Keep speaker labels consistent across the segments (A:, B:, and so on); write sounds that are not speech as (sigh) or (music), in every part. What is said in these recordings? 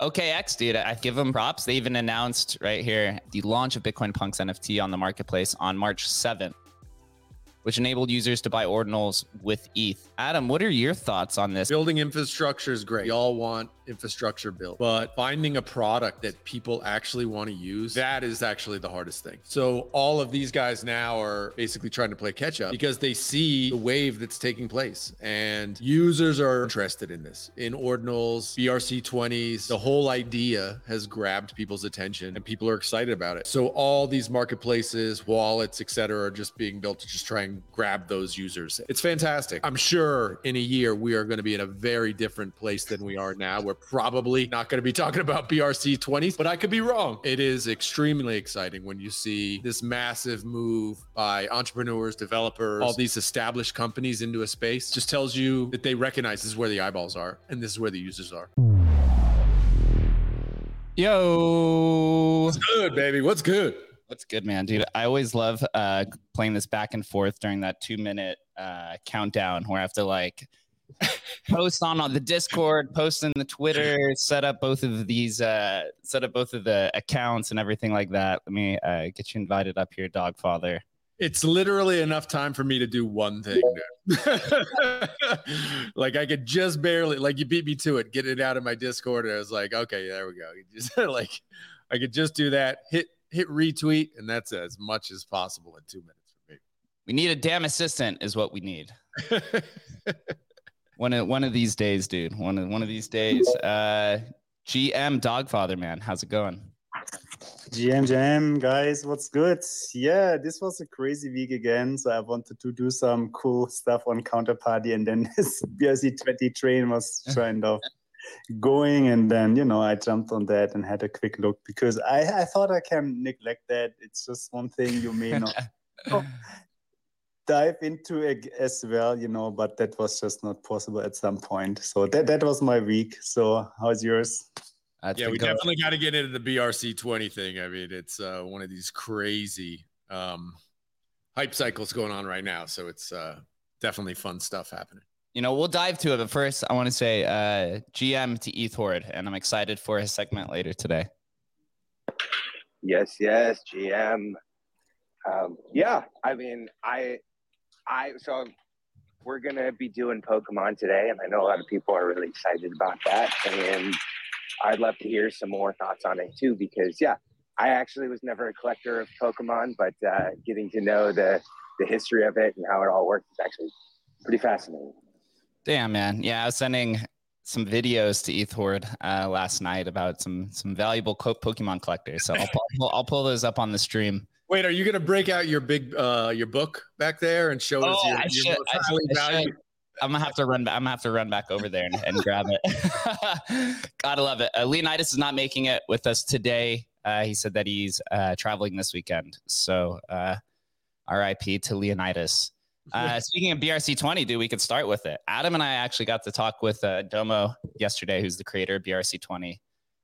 A: OKX, dude, I give them props. They even announced right here the launch of Bitcoin Punk's NFT on the marketplace on March 7th which enabled users to buy ordinals with ETH. Adam, what are your thoughts on this?
B: Building infrastructure is great. We all want infrastructure built, but finding a product that people actually want to use, that is actually the hardest thing. So all of these guys now are basically trying to play catch up because they see the wave that's taking place and users are interested in this. In ordinals, BRC20s, the whole idea has grabbed people's attention and people are excited about it. So all these marketplaces, wallets, etc., are just being built to just try and grab those users. It's fantastic. I'm sure in a year we are going to be in a very different place than we are now. We're probably not going to be talking about BRC 20s, but I could be wrong. It is extremely exciting when you see this massive move by entrepreneurs, developers, all these established companies into a space. Just tells you that they recognize this is where the eyeballs are and this is where the users are.
A: Yo.
B: What's good, baby? What's good?
A: What's good, man, dude? I always love uh, playing this back and forth during that two minute uh, countdown where I have to like post on, on the Discord, post in the Twitter, set up both of these, uh, set up both of the accounts and everything like that. Let me uh, get you invited up here, Dogfather.
B: It's literally enough time for me to do one thing. (laughs) like I could just barely, like you beat me to it, get it out of my Discord. And I was like, okay, there we go. (laughs) You just like, I could just do that. Hit hit retweet, and that's as much as possible in two minutes for me.
A: We need a damn assistant, is what we need. (laughs) one of one of these days, dude. One of one of these days. (laughs) Uh, GM Dogfather, man, how's it going?
C: GM GM guys, what's good? Yeah, this was a crazy week again. So I wanted to do some cool stuff on Counterparty, and then (laughs) this BRC 20 train was (laughs) kind of going and then you know i jumped on that and had a quick look because i i thought i can neglect that it's just one thing you may not dive into it as well you know but that was just not possible at some point. So that that was my week. So how's yours?
B: That's yeah we definitely got to get into the brc 20 thing. I mean it's uh, one of these crazy um, hype cycles going on right now. So it's uh, definitely fun stuff happening.
A: You know, we'll dive to it, but first, I want to say uh, GM to ETH Horde, and I'm excited for his segment later today.
D: Yes, yes, GM. Um, yeah, I mean, I, I, so we're gonna be doing Pokemon today, and I know a lot of people are really excited about that, and I'd love to hear some more thoughts on it too, because yeah, I actually was never a collector of Pokemon, but uh, getting to know the the history of it and how it all works is actually pretty fascinating.
A: Damn, man. Yeah, I was sending some videos to ETH uh, last night about some some valuable Pokemon collectors. So I'll I'll pull those up on the stream.
B: Wait, are you gonna break out your big uh your book back there and show oh, us your, I should,
A: I should, I'm gonna have to run. Back, I'm gonna have to run back over there and, and grab it. (laughs) Gotta love it. Uh, Leonidas is not making it with us today. Uh, he said that he's uh, traveling this weekend. So, uh, R.I.P. to Leonidas. Uh, (laughs) speaking of BRC20, dude, we could start with it. Adam and I actually got to talk with uh, Domo yesterday, who's the creator of BRC20,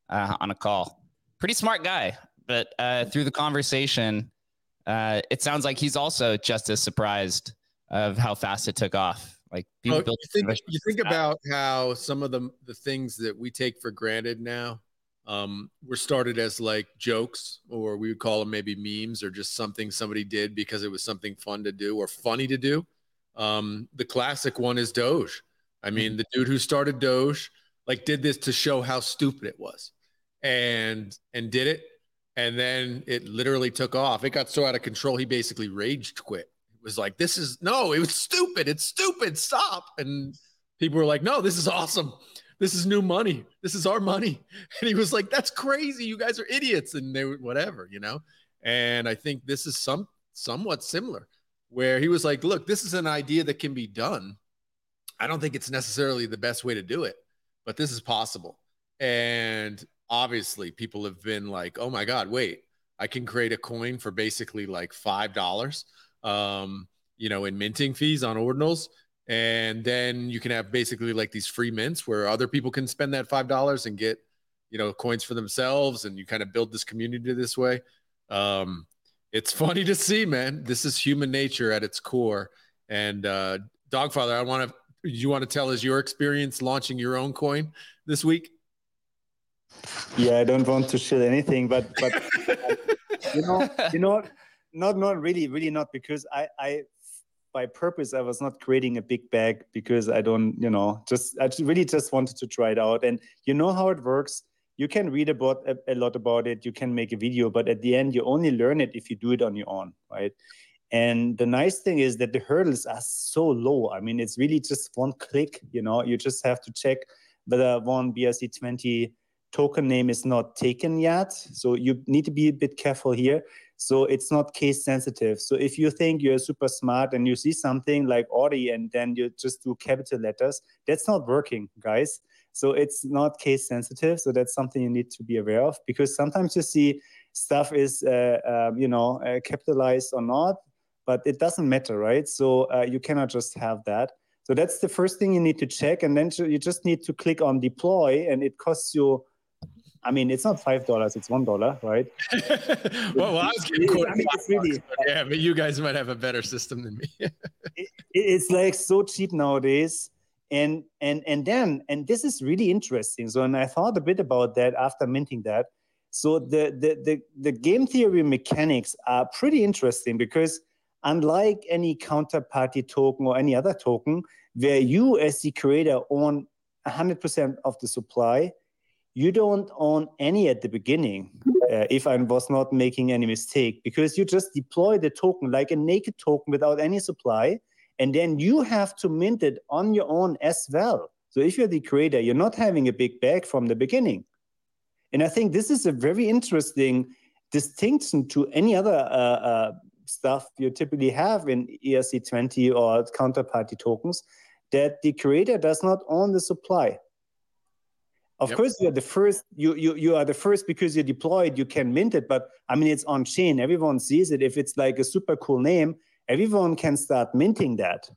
A: uh, on a call. Pretty smart guy, but uh, through the conversation, uh, it sounds like he's also just as surprised of how fast it took off. Like
B: people oh, you think, you think about how some of the the things that we take for granted now um, were started as like jokes, or we would call them maybe memes, or just something somebody did because it was something fun to do or funny to do. Um, the classic one is Doge. I mean, mm-hmm. the dude who started Doge like did this to show how stupid it was, and and did it, and then it literally took off. It got so out of control, he basically raged quit. It was like, "This is no, it was stupid. It's stupid. Stop!" And people were like, "No, this is awesome." this is new money. This is our money. (laughs) And he was like, that's crazy. You guys are idiots. And they were whatever, you know? And I think this is some somewhat similar where he was like, look, this is an idea that can be done. I don't think it's necessarily the best way to do it, but this is possible. And obviously people have been like, oh my God, wait, I can create a coin for basically like $5, um, you know, in minting fees on ordinals and then you can have basically like these free mints where other people can spend that five dollars and get you know coins for themselves and you kind of build this community this way. Um it's (laughs) funny to see man. This is human nature at its core and uh dogfather i want to you want to tell us your experience launching your own coin this week
C: yeah, I don't want to share anything, but but (laughs) you know, you know, not not really, really not because I I by purpose I was not creating a big bag because I don't, you know, just I really just wanted to try it out, and you know how it works. You can read about a, a lot about it. You can make a video, but at the end, you only learn it if you do it on your own, right? And the nice thing is that the hurdles are so low. I mean, it's really just one click. You know, you just have to check whether one BRC20 token name is not taken yet. So you need to be a bit careful here. So it's not case sensitive. So if you think you're super smart and you see something like Ordi and then you just do capital letters, that's not working, guys. So it's not case sensitive. So that's something you need to be aware of because sometimes you see stuff is, uh, um, you know, uh, capitalized or not, but it doesn't matter, right? So uh, you cannot just have that. So that's the first thing you need to check. And then you just need to click on deploy and it costs you I mean, it's not five dollars; it's one dollar, right? (laughs)
B: well, well, I was getting quoted I mean, really, but yeah, but you guys might have a better system than me. (laughs)
C: it, it's like so cheap nowadays, and and and then and this is really interesting. So, and I thought a bit about that after minting that. So the the the, the game theory mechanics are pretty interesting because unlike any counterparty token or any other token, where you as the creator own 100% of the supply you don't own any at the beginning uh, if i was not making any mistake because you just deploy the token like a naked token without any supply and then you have to mint it on your own as well. So if you're the creator you're not having a big bag from the beginning. And i think this is a very interesting distinction to any other uh, uh, stuff you typically have in erc20 or counterparty tokens that the creator does not own the supply of yep. course, you are the first. You you you are the first because you deployed. You can mint it, but I mean, it's on chain. Everyone sees it. If it's like a super cool name, everyone can start minting that,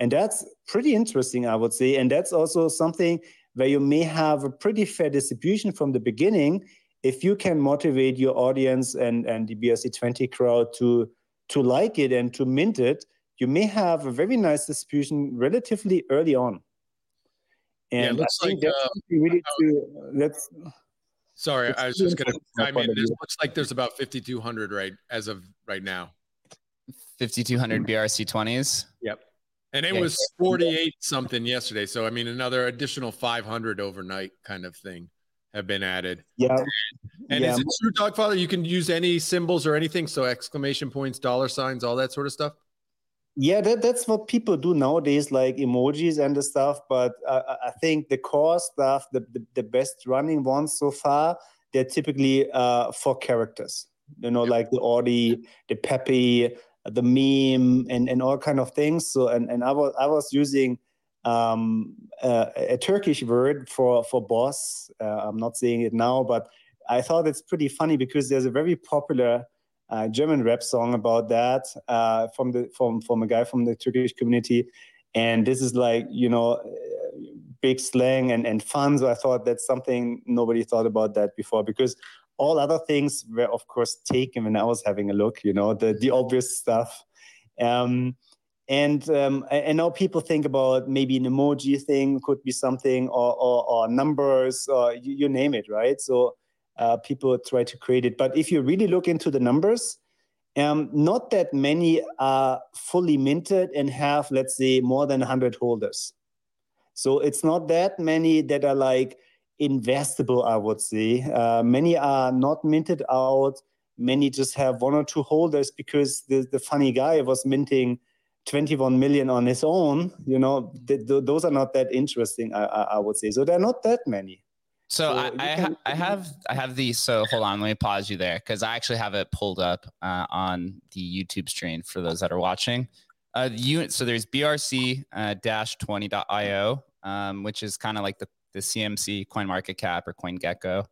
C: and that's pretty interesting, I would say. And that's also something where you may have a pretty fair distribution from the beginning if you can motivate your audience and and the BRC20 crowd to to like it and to mint it. You may have a very nice distribution relatively early on.
B: And yeah, I think like, that's uh, we need to let's. Sorry, I was just gonna. I mean, it looks like there's about 5,200 right as of right now.
A: 5,200 BRC 20s.
B: Yep. And it was 48 something yesterday. So I mean, another additional 500 overnight kind of thing have been added.
C: Yeah.
B: And
C: yeah.
B: is it true, Dogfather? You can use any symbols or anything, so exclamation points, dollar signs, all that sort of stuff
C: yeah that, that's what people do nowadays like emojis and the stuff but uh, i think the core stuff the, the, the, best running ones so far they're typically uh, for characters. You know like the ordi the pepe the meme and, and all kind of things. So and, and i was i was using um, uh, a turkish word for for boss. Uh, i'm not saying it now but i thought it's pretty funny because there's a very popular uh, German rap song about that uh, from the from from a guy from the Turkish community, and this is like you know big slang and and fun. So I thought that's something nobody thought about that before because all other things were of course taken when I was having a look. You know the the obvious stuff. Um, and um, and now people think about maybe an emoji thing could be something or, or, or numbers or you, you name it right so uh, people try to create it. But if you really look into the numbers, um, not that many are fully minted and have, let's say, more than 100 holders. So it's not that many that are like investable, I would say. Uh, many are not minted out. Many just have one or two holders because the, the funny guy was minting 21 million on his own. You know, th- th- those are not that interesting, I, I, I would say. So they're not that many.
A: So, I, I, ha- I, have I have these. So hold on, let me pause you there because I actually have it pulled up uh, on the YouTube stream for those that are watching. Uh, unit. So there's BRC uh, dash 20.io, um, which is kind of like the the CMC Coin Market Cap or CoinGecko,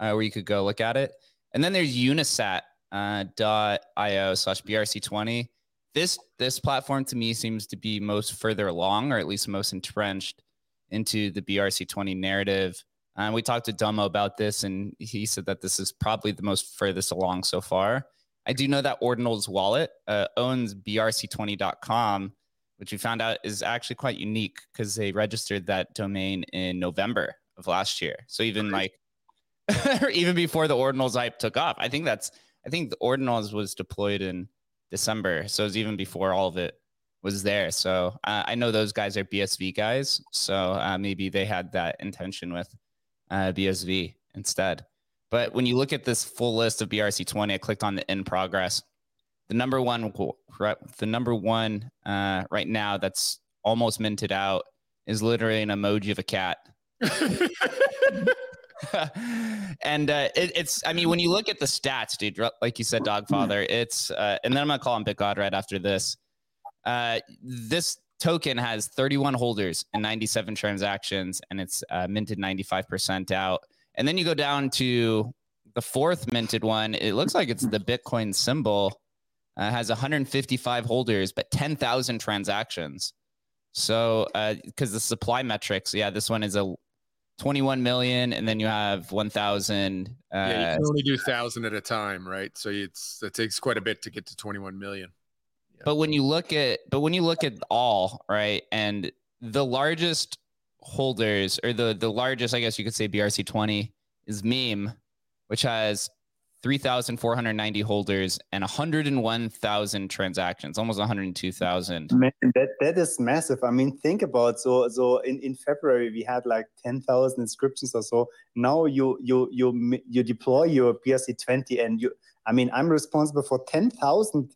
A: uh, where you could go look at it. And then there's Unisat uh, dot io slash BRC20. This this platform to me seems to be most further along, or at least most entrenched into the BRC20 narrative and we talked to Domo about this, and he said that this is probably the most furthest along so far. I do know that Ordinal's wallet uh, owns brc20.com, which we found out is actually quite unique because they registered that domain in November of last year. So even like (laughs) even before the ordinals hype took off. I think that's I think the ordinals was deployed in December, so it was even before all of it was there. So uh, I know those guys are BSV guys, so uh, maybe they had that intention with uh, BSV instead. But when you look at this full list of BRC20, I clicked on the in progress. The number one, the number one uh, right now that's almost minted out is literally an emoji of a cat. (laughs) and uh, it, it's, I mean, when you look at the stats, dude, like you said, Dogfather, it's, uh, and then I'm gonna call him Big God right after this. Uh, this token has 31 holders and 97 transactions, and it's uh, minted 95% out. And then you go down to the fourth minted one. It looks like it's the Bitcoin symbol. Uh, has 155 holders, but 10,000 transactions. So, because uh, the supply metrics, yeah, this one is a 21 million, and then you have 1,000. Uh,
B: yeah, you can only do thousand at a time, right? So it's it takes quite a bit to get to 21 million.
A: Yeah. But when you look at, but when you look at all right, and the largest holders, or the the largest, I guess you could say BRC 20 is Meme, which has 3,490 holders and 101,000 transactions, almost 102,000.
C: That that is massive. I mean, think about so so in, in February we had like 10,000 inscriptions or so. Now you you you you deploy your BRC20 and you. I mean, I'm responsible for 10,000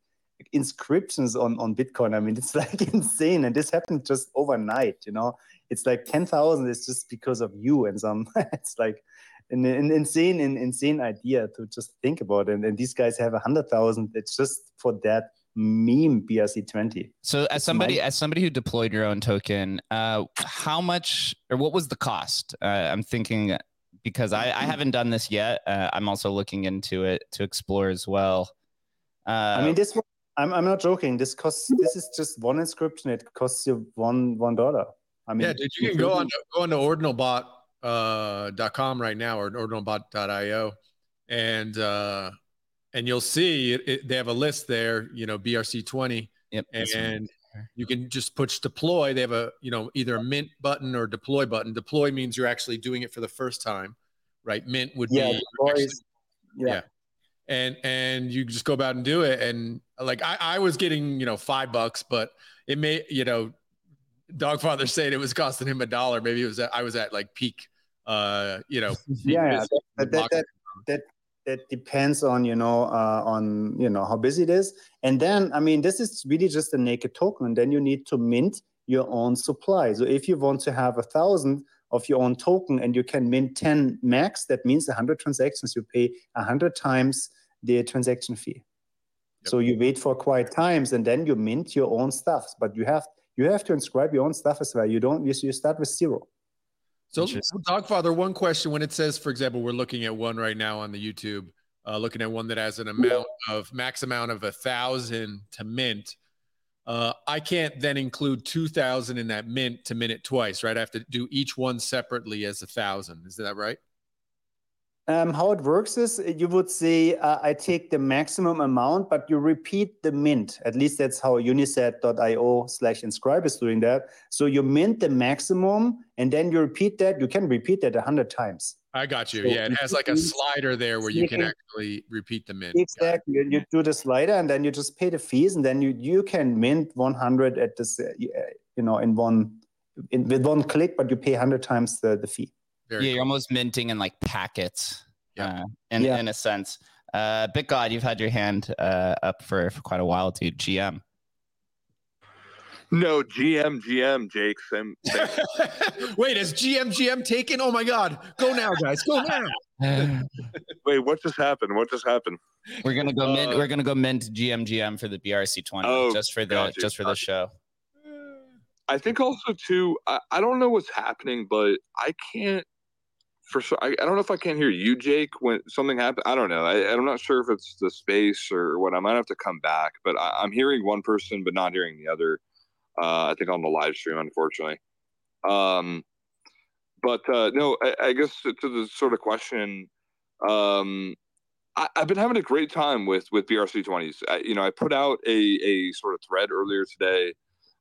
C: inscriptions on on Bitcoin. I mean, it's (laughs) like insane, and this happened just overnight. You know, it's like 10,000 is just because of you and some. (laughs) it's like an, an insane, an insane idea to just think about. And, and these guys have a hundred thousand. It's just for that meme BRC20.
A: So as somebody as somebody who deployed your own token, uh, how much or what was the cost? Uh, I'm thinking because I, I haven't done this yet. Uh, I'm also looking into it to explore as well.
C: I mean, this. I'm I'm not joking. This costs. This is just one inscription. It costs you one one dollar. I mean,
B: yeah, dude, you can go on go on to OrdinalBot uh, .com right now or ordinalbot.io, and uh, and you'll see it, it, they have a list there. You know, BRC20,
A: yep,
B: and you can just push deploy. They have a you know either a mint button or deploy button. Deploy means you're actually doing it for the first time, right? Mint would
C: yeah,
B: be
C: actually,
B: yeah. yeah. And and you just go about and do it. And like I, I was getting, you know, five bucks, but it may, you know, Dogfather (laughs) said it was costing him a dollar. Maybe it was at, I was at like peak, uh, you know. (laughs)
C: yeah, that, that, that, that, that depends on you know uh, on you know how busy it is, and then I mean this is really just a naked token. And then you need to mint your own supply. So if you want to have a thousand of your own token and you can mint 10 max, that means 100 transactions. You pay 100 times the transaction fee. Yep. So you wait for quiet times and then you mint your own stuff. But you have you have to inscribe your own stuff as well. You don't. You, you start with zero.
B: So, Dogfather, one question: When it says, for example, we're looking at one right now on the YouTube, uh, looking at one that has an amount of max amount of a thousand to mint. Uh, I can't then include two thousand in that mint to mint it twice, right? I have to do each one separately as a thousand. Is that right?
C: Um, how it works is you would say, uh, I take the maximum amount, but you repeat the mint. At least that's how unisat.io slash inscribe is doing that. So you mint the maximum and then you repeat that. You can repeat that a hundred times.
B: I got you. So yeah, it has like a slider there where you can actually repeat the mint.
C: Exactly. You, you do the slider and then you just pay the fees and then you, you can mint 100 at this, uh, you know, in one, in, with one click, but you pay 100 times the, the fee.
A: Very yeah, cool. you're almost minting in like packets. Yeah. Uh, in, yeah. in a sense. Uh, Big God, you've had your hand uh, up for, for quite a while, dude. GM.
E: No, GM, GM, Jake. Same, same. (laughs)
B: Wait, is GM, GM taken? Oh my God. Go now, guys. Go now. (sighs)
E: Wait, what just happened? What just happened?
A: We're gonna go uh, mint. We're gonna go mint GM, GM for the BRC twenty, oh, just for the just for the show.
E: I think also too. I, I don't know what's happening, but I can't for sure. I, I, don't know if I can't hear you, Jake, when something happened. I don't know. I, am not sure if it's the space or what. I might have to come back, but I, am hearing one person, but not hearing the other. Uh, I think on the live stream, unfortunately. Um, but uh, no, I, I, guess to the sort of question, um, I, have been having a great time with with BRC twenties. You know, I put out a a sort of thread earlier today,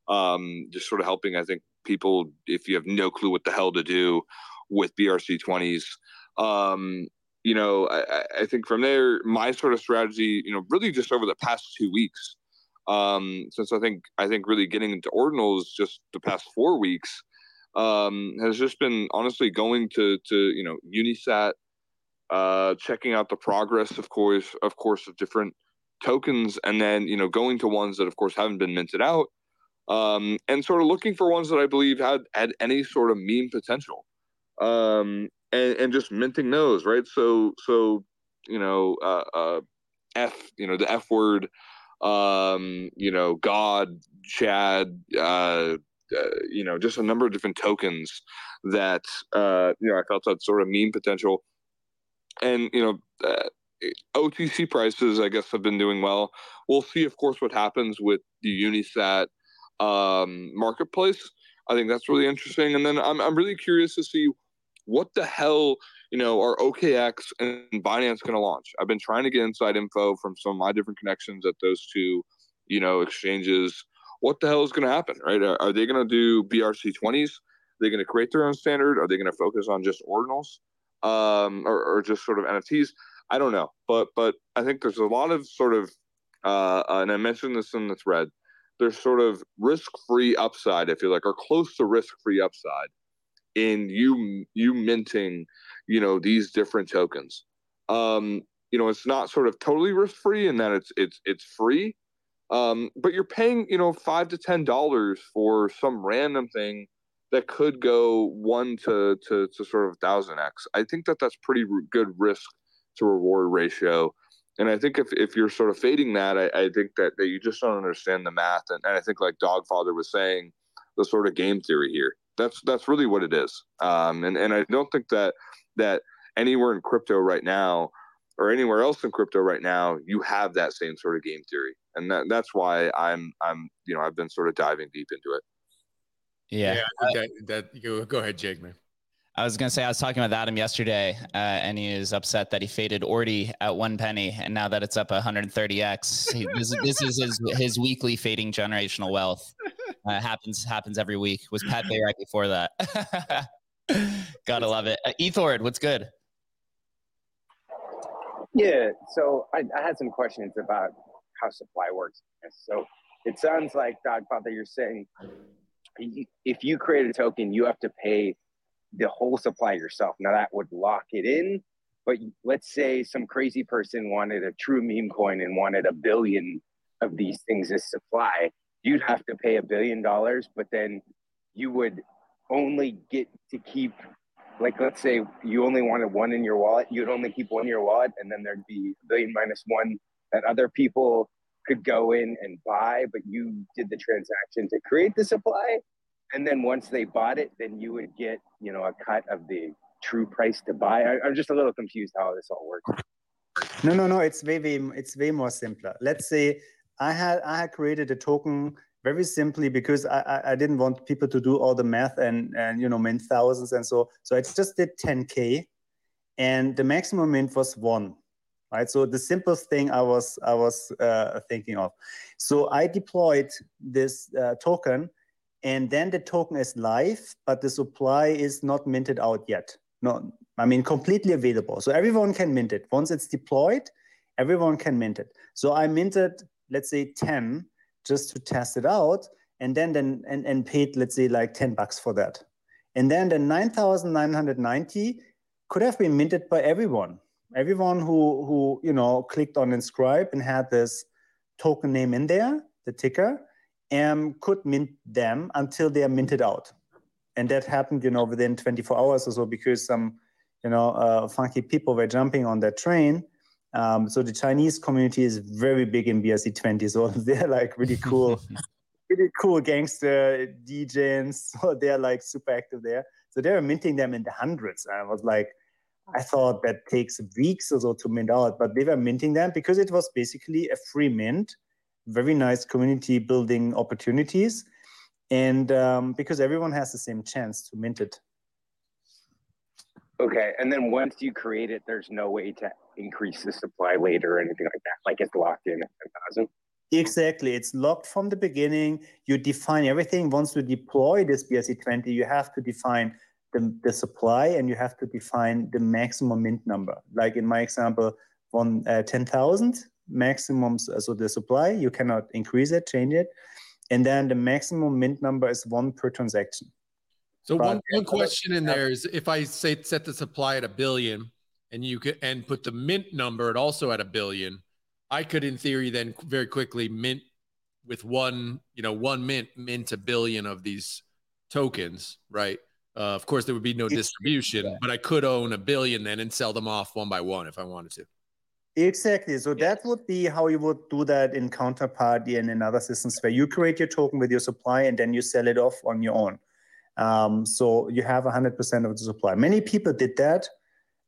E: um, just sort of helping. I think people, if you have no clue what the hell to do with BRC20s. Um, you know, I, I think from there, my sort of strategy, you know, really just over the past two weeks, um, since I think I think really getting into ordinals just the past four weeks um, has just been honestly going to to you know Unisat, uh, checking out the progress, of course, of course, of different tokens, and then you know going to ones that of course haven't been minted out, um, and sort of looking for ones that I believe had had any sort of meme potential, um, and and just minting those, right? So so you know uh, uh, F, you know the F word um, you know, God, Chad, uh, uh, you know, just a number of different tokens that uh, you know I felt had sort of meme potential, and you know, uh, OTC prices I guess have been doing well. We'll see, of course, what happens with the Unisat um, marketplace. I think that's really interesting, and then I'm I'm really curious to see what the hell you know are OKX and Binance going to launch. I've been trying to get inside info from some of my different connections at those two, you know, exchanges what the hell is going to happen, right? Are, are they going to do BRC 20s? Are they going to create their own standard? Are they going to focus on just ordinals um, or, or, just sort of NFTs? I don't know, but but I think there's a lot of sort of, uh, and I mentioned this in the thread. There's sort of risk-free upside, if you like, or close to risk-free upside in you you minting, you know, these different tokens. Um, you know, it's not sort of totally risk-free in that it's it's it's free, um, but you're paying, you know, five to ten dollars for some random thing that could go one to to, to sort of thousand x. I think that that's pretty good risk to reward ratio. And I think if, if you're sort of fading that, I, I think that, that you just don't understand the math. And, and I think like Dogfather was saying, the sort of game theory here. That's that's really what it is. Um, and and I don't think that that anywhere in crypto right now or anywhere else in crypto right now, you have that same sort of game theory, and that, that's why I'm I'm you know I've been sort of diving deep into it.
A: Yeah,
B: yeah that, that go, go ahead, Jake, man.
A: I was gonna say I was talking with Adam yesterday, uh, and he is upset that he faded Ordi at one penny, and now that it's up 130x, he, this, this is his his weekly fading generational wealth. Uh, happens happens every week. Was Pat (laughs) Bay right before that? (laughs) Gotta love it. Uh, Ethord, what's good?
D: Yeah, so I, I, had some questions about how supply works. So it sounds like Dogfather, you're saying if you create a token, you have to pay the whole supply yourself. Now that would lock it in, but let's say some crazy person wanted a true meme coin and wanted a billion of these things as supply. You'd have to pay a billion dollars, but then you would only get to keep like let's say you only wanted one in your wallet, you'd only keep one in your wallet, and then there'd be a billion minus one that other people could go in and buy, but you did the transaction to create the supply. And then once they bought it, then you would get, you know, a cut of the true price to buy. I, am just a little confused how this all works.
C: No, no, no. It's way, way, it's way more simpler. Let's say I had I had created a token very simply because I, I didn't want people to do all the math and, and you know mint thousands and so so I just did 10k and the maximum mint was one right? So the simplest thing I was I was uh, thinking of. So I deployed this uh, token and then the token is live but the supply is not minted out yet. No I mean completely available. So everyone can mint it. Once it's deployed everyone can mint it. So I minted let's say 10 just to test it out and then then and, and paid let's say like 10 bucks for that. And then the 9990 could have been minted by everyone. Everyone who who you know clicked on inscribe and had this token name in there the ticker and could mint them until they are minted out. And that happened you know within 24 hours or so because some you know uh, funky people were jumping on that train um, so the Chinese community is very big in BRC20. So (laughs) they're like really cool, (laughs) really cool gangster DJs. (laughs) So they're like super active there. So they're minting them in the hundreds. I was like, I thought that takes weeks or so to mint out, but they were minting them because it was basically a free mint, very nice community building opportunities. And um, because everyone has the same chance to mint it.
D: Okay, and then once you create it, there's no way to increase the supply later or anything like that. Like it's locked in at 10,000.
C: Exactly. It's locked from the beginning. You define everything. Once you deploy this BRC20, you have to define the, the supply and you have to define the maximum mint number. Like in my example, one uh, 10,000 maximum, so the supply, you cannot increase it, change it. And then the maximum mint number is one per transaction.
B: So one, one question in there is if I say set the supply at a billion and you could and put the mint number at also at a billion, I could in theory then very quickly mint with one, you know, one mint mint a billion of these tokens, right? Uh, of course, there would be no distribution, but I could own a billion then and sell them off one by one if I wanted to.
C: Exactly. So that would be how you would do that in Counterparty and in other systems where you create your token with your supply and then you sell it off on your own. Um, so you have 100% of the supply. Many people did that.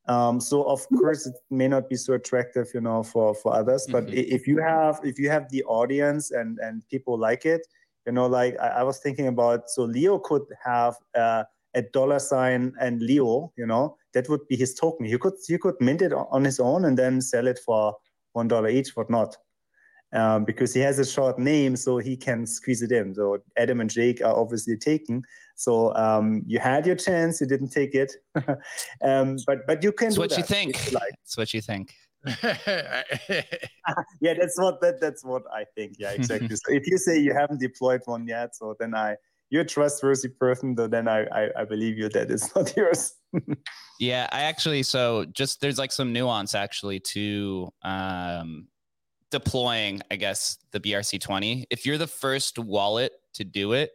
C: Um, so of course it may not be so attractive, you know, for for others. But mm-hmm. if you have if you have the audience and and people like it, you know, like I, I was thinking about, so Leo could have uh, a dollar sign and Leo, you know, that would be his token. He could he could mint it on his own and then sell it for one dollar each, but not. Um, because he has a short name, so he can squeeze it in. So Adam and Jake are obviously taken. So um, you had your chance, you didn't take it. (laughs) um, but but you can.
A: That's what you think. You like. That's (laughs) what you think.
C: yeah, that's what that, that's what I think. Yeah, exactly. so if you say you haven't deployed one yet, so then I you're a trustworthy person, though then I, I, I believe you that it's (laughs) not yours.
A: yeah, I actually so just there's like some nuance actually to um deploying, I guess, the BRC20. If you're the first wallet to do it,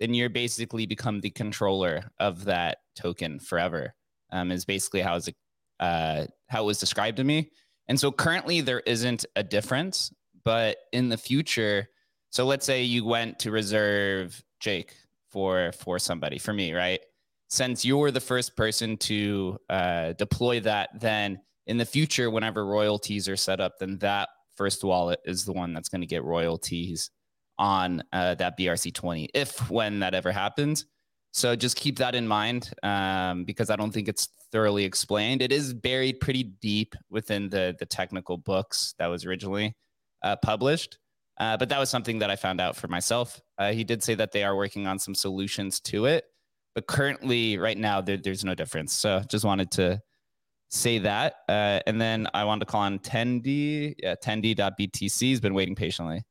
A: then you're basically become the controller of that token forever. Um, is basically how uh, how it was described to me. And so currently there isn't a difference, but in the future, so let's say you went to reserve Jake for for somebody for me, right? Since you're the first person to uh, deploy that, then in the future, whenever royalties are set up, then that first wallet is the one that's going to get royalties on uh, that BRC20 if when that ever happens. So just keep that in mind um, because I don't think it's thoroughly explained. It is buried pretty deep within the the technical books that was originally uh, published. Uh, but that was something that I found out for myself. Uh, he did say that they are working on some solutions to it, but currently, right now, there, there's no difference. So just wanted to say that. Uh, and then I wanted to call on Tendy. Yeah, Tendy.btc has been waiting patiently.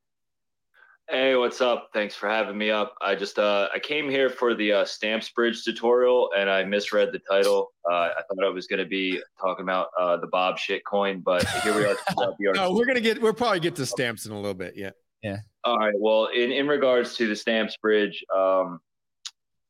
F: Hey, what's up? Thanks for having me up. I just uh, I came here for the uh, stamps bridge tutorial and I misread the title. Uh, I thought I was going to be talking about uh, the Bob shit coin, but here we are. (laughs)
B: no, we're gonna get we'll probably get to stamps in a little bit. Yeah.
A: Yeah.
F: All right. Well, in in regards to the stamps bridge, um,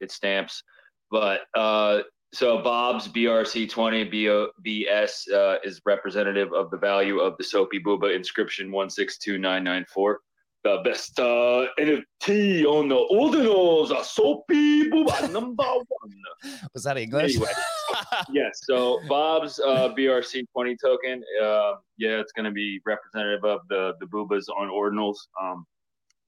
F: it's stamps, but uh, so Bob's BRC20 BS uh, is representative of the value of the Soapy Booba inscription one six two nine nine four the best uh, NFT on the ordinals, a soapy booba number one. (laughs)
A: Was that English? Anyway, (laughs)
F: yes. So Bob's uh, BRC twenty token, uh, yeah, it's going to be representative of the the boobas on ordinals. Um,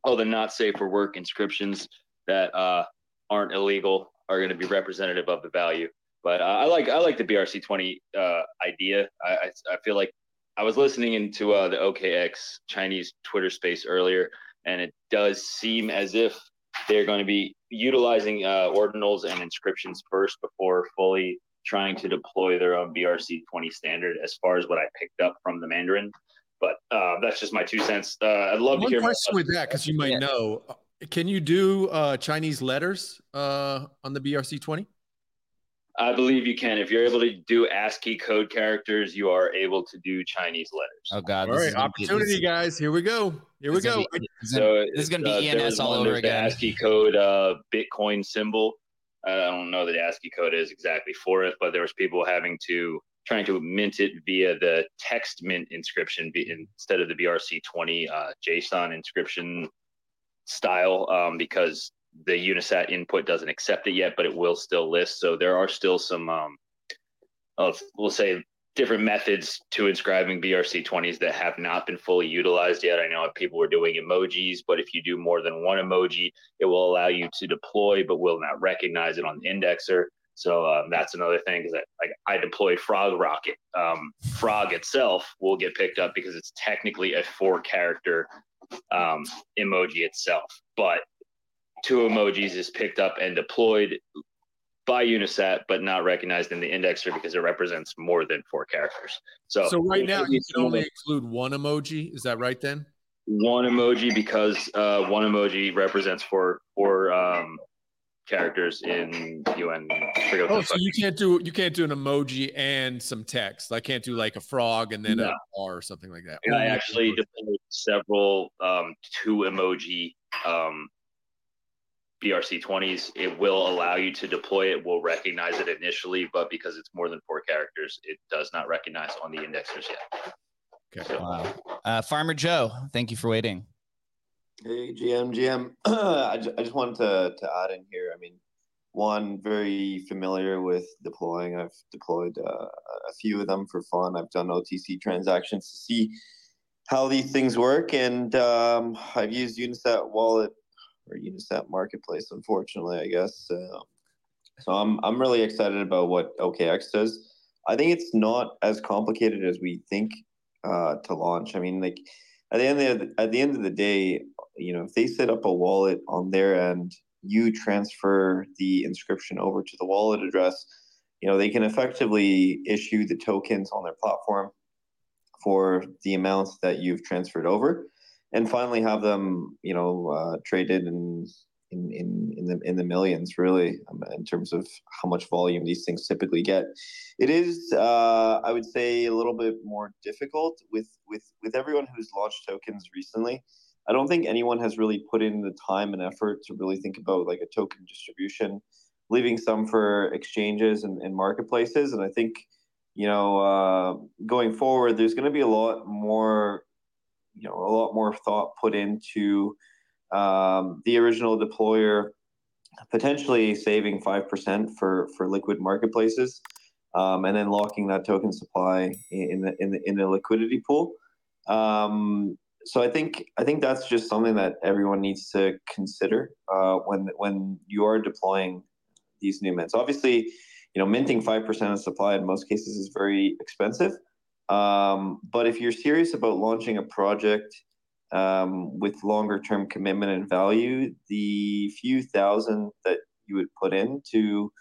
F: all the not safe for work inscriptions that uh, aren't illegal are going to be representative of the value. But uh, I like I like the BRC twenty uh, idea. I, I I feel like I was listening into uh, the OKX Chinese Twitter space earlier, and it does seem as if they're going to be utilizing uh, ordinals and inscriptions first before fully trying to deploy their own BRC 20 standard, as far as what I picked up from the Mandarin. But uh, that's just my two cents. Uh, I'd love
B: One
F: to hear.
B: One question with that, because you might yeah. know, can you do uh, Chinese letters uh, on the BRC 20?
F: I believe you can. If you're able to do ASCII code characters, you are able to do Chinese letters.
A: Oh God!
B: All right, opportunity, guys. Here we go. Here we go.
A: Be, so this is going to be uh, ENS all over again.
F: The ASCII code uh, Bitcoin symbol. I don't know the ASCII code is exactly for it, but there was people having to trying to mint it via the text mint inscription instead of the BRC20 uh, JSON inscription style um, because the Unisat input doesn't accept it yet, but it will still list. So there are still some, um, of, we'll say, different methods to inscribing BRC20s that have not been fully utilized yet. I know people were doing emojis, but if you do more than one emoji, it will allow you to deploy, but will not recognize it on the indexer. So um, that's another thing because like I deployed Frog Rocket. Um, Frog itself will get picked up because it's technically a four character um, emoji itself, but two emojis is picked up and deployed by Unisat, but not recognized in the indexer because it represents more than four characters. So,
B: so right now you can only include one emoji. Is that right then?
F: One emoji because uh, one emoji represents four four um, characters in UN.
B: Oh, so you can't do you can't do an emoji and some text. I can't do like a frog and then no. a bar or something like that.
F: I actually deployed several um, two emoji um, BRC20s. It will allow you to deploy it. Will recognize it initially, but because it's more than four characters, it does not recognize on the indexers yet.
A: Okay. So, wow. Uh, Farmer Joe, thank you for waiting.
G: Hey, GM, GM. (clears throat) I, just, I just wanted to, to add in here. I mean, one, very familiar with deploying. I've deployed uh, a few of them for fun. I've done OTC transactions to see how these things work. And um, I've used Unisat Wallet or Unisat Marketplace, unfortunately, I guess. So I'm, I'm really excited about what OKX does. I think it's not as complicated as we think uh, to launch. I mean, like at the end of the, at the end of the day, you know, if they set up a wallet on their end, you transfer the inscription over to the wallet address. You know, they can effectively issue the tokens on their platform for the amounts that you've transferred over, and finally have them, you know, uh, traded in in, in, in the in the millions really um, in terms of how much volume these things typically get. It is, uh, I would say, a little bit more difficult with with with everyone who's launched tokens recently. I don't think anyone has really put in the time and effort to really think about like a token distribution, leaving some for exchanges and, and marketplaces. And I think, you know, uh, going forward, there's going to be a lot more, you know, a lot more thought put into um, the original deployer potentially saving 5% for, for liquid marketplaces um, and then locking that token supply in the, in the, in the liquidity pool. Um, so I think I think that's just something that everyone needs to consider uh, when when you are deploying these new mints. Obviously, you know, minting five percent of supply in most cases is very expensive. Um, but if you're serious about launching a project um, with longer term commitment and value, the few thousand that you would put into, you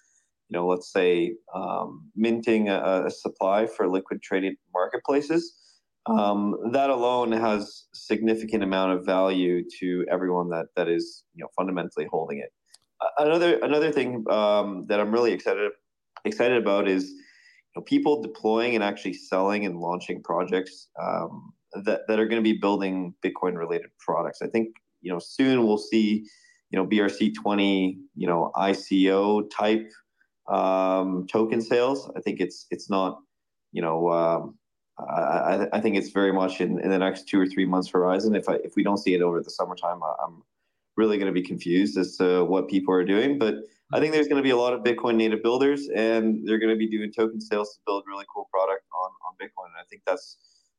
G: know, let's say um, minting a, a, supply for liquid traded marketplaces, um, that alone has significant amount of value to everyone that that is, you know, fundamentally holding it. Another another thing um, that I'm really excited excited about is know, people deploying and actually selling and launching projects um, that, that are going to be building Bitcoin related products. I think, you know, soon we'll see, you know, BRC20, you know, ICO type um, token sales. I think it's, it's not, you know, um, I, I think it's very much in, in the next two or three months horizon. If I, if we don't see it over the summertime, I'm really going to be confused as to what people are doing. But I think there's going to be a lot of Bitcoin native builders, and they're going to be doing token sales to build really cool product on on Bitcoin. And I think that's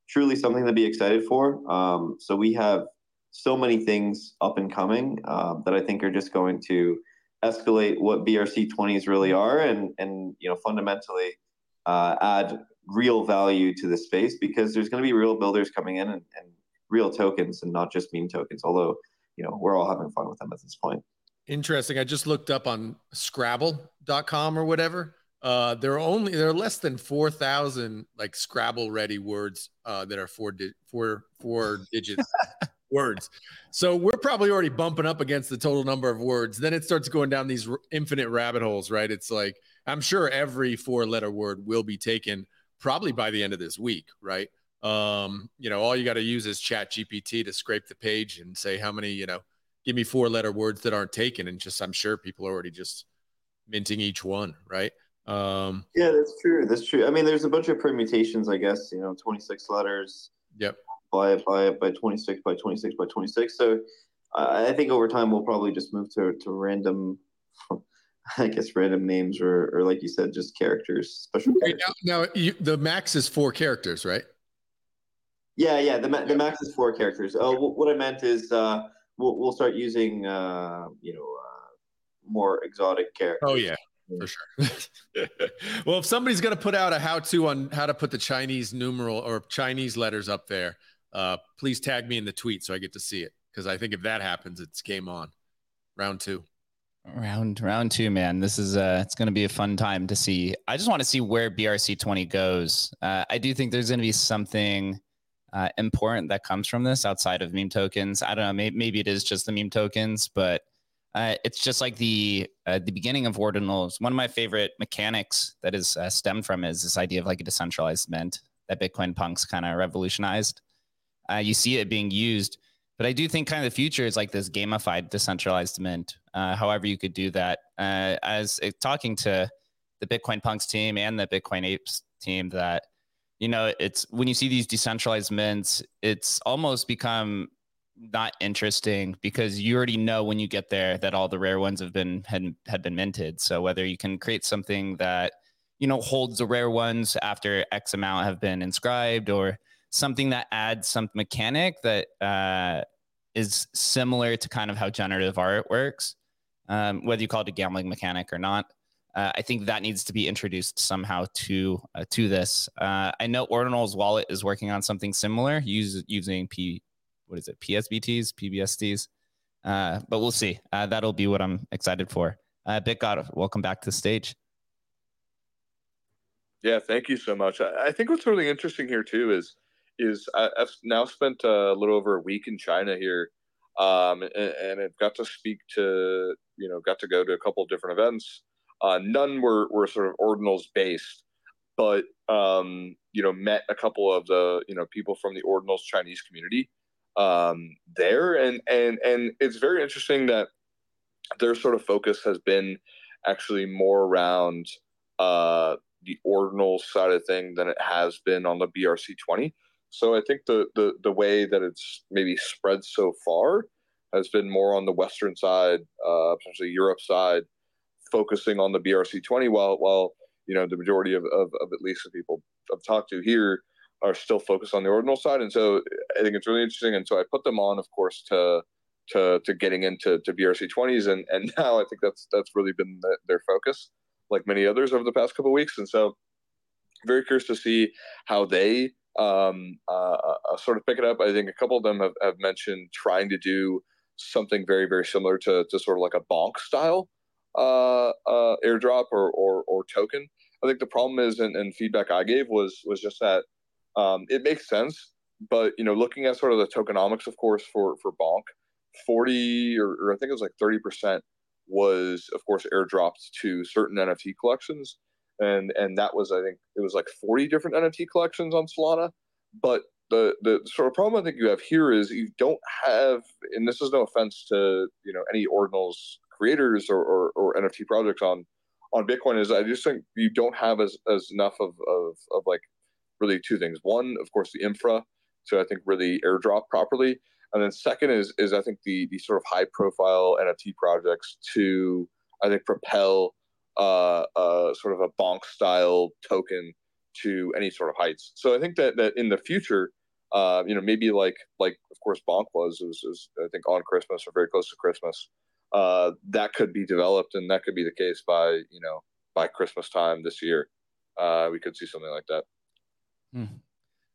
G: truly something to be excited for. Um, so we have so many things up and coming uh, that I think are just going to escalate what BRC 20s really are, and and you know fundamentally uh, add real value to the space because there's going to be real builders coming in and, and real tokens and not just meme tokens. Although you know we're all having fun with them at this point.
B: Interesting. I just looked up on Scrabble.com or whatever. Uh, there are only there are less than four thousand like Scrabble ready words uh, that are four di- four four (laughs) digits words. So we're probably already bumping up against the total number of words. Then it starts going down these r- infinite rabbit holes, right? It's like I'm sure every four letter word will be taken probably by the end of this week, right? Um, you know, all you got to use is Chat GPT to scrape the page and say how many, you know, give me four letter words that aren't taken, and just I'm sure people are already just minting each one, right? Um,
G: yeah, that's true. That's true. I mean, there's a bunch of permutations, I guess. You know, 26 letters.
B: Yep.
G: By it, by it, by 26, by 26, by 26. So uh, I think over time we'll probably just move to to random. (laughs) I guess random names or, or like you said, just characters, special characters.
B: Now, now you, the max is four characters, right?
G: Yeah, yeah. The, the max is four characters. Oh, what I meant is uh, we'll, we'll start using, uh, you know, uh, more exotic characters.
B: Oh, yeah for sure. (laughs) well, if somebody's going to put out a how-to on how to put the Chinese numeral or Chinese letters up there, uh, please tag me in the tweet so I get to see it. Because I think if that happens, it's game on. Round two.
A: Round round two, man. This is uh it's gonna be a fun time to see. I just want to see where BRC twenty goes. Uh, I do think there's gonna be something uh, important that comes from this outside of meme tokens. I don't know. Maybe, maybe it is just the meme tokens, but uh, it's just like the uh, the beginning of ordinals. One of my favorite mechanics that is uh, stemmed from is this idea of like a decentralized mint that Bitcoin punks kind of revolutionized. Uh, you see it being used, but I do think kind of the future is like this gamified decentralized mint. Uh, however, you could do that. As talking to the Bitcoin punks team and the Bitcoin apes team, that you know, it's when you see these decentralized mints, it's almost become not interesting because you already know when you get there that all the rare ones have been had, had been minted. So whether you can create something that you know holds the rare ones after X amount have been inscribed, or something that adds some mechanic that uh, is similar to kind of how generative art works, um, whether you call it a gambling mechanic or not. Uh, I think that needs to be introduced somehow to uh, to this. Uh, I know Ordinal's wallet is working on something similar, use, using P, what is it, PSBTs, PBSTs, uh, but we'll see. Uh, that'll be what I'm excited for. Uh, BitGod, welcome back to the stage.
E: Yeah, thank you so much. I, I think what's really interesting here too is is I, have now spent a little over a week in China here, um, and, and I've got to speak to you know got to go to a couple of different events. Uh, none were, were sort of ordinals based, but um, you know met a couple of the you know people from the ordinals Chinese community um, there, and and and it's very interesting that their sort of focus has been actually more around uh, the ordinal side of thing than it has been on the BRC twenty. So I think the the the way that it's maybe spread so far has been more on the western side, uh, potentially Europe side, focusing on the BRC20 while while you know the majority of, of, of at least the people I've talked to here are still focused on the ordinal side. And so I think it's really interesting. And so I put them on, of course, to to to getting into to BRC20s, and and (laughs) now I think that's that's really been the, their focus, like many others over the past couple of weeks. And so very curious to see how they um, uh, uh, sort of pick it up. I think a couple of them have, have mentioned trying to do something very very similar to to sort of like a bonk style uh, uh, airdrop or, or, or token. I think the problem is, and, and feedback I gave was was just that um, it makes sense, but you know, looking at sort of the tokenomics, of course, for for Bonk, forty or, or I think it was like thirty percent was, of course, airdropped to certain NFT collections, and and that was I think it was like forty different NFT collections on Solana, but the the sort of problem I think you have here is you don't have, and this is no offense to you know any ordinals creators or, or, or NFT projects on on Bitcoin is I just think you don't have as, as enough of, of, of like really two things. One, of course, the infra to I think really airdrop properly, and then second is is I think the the sort of high profile NFT projects to I think propel uh, uh, sort of a bonk style token to any sort of heights. So I think that that in the future, uh, you know, maybe like like of course bonk was was, was I think on Christmas or very close to Christmas uh, that could be developed, and that could be the case by you know by Christmas time this year. Uh, we could see something like that.
A: Hmm.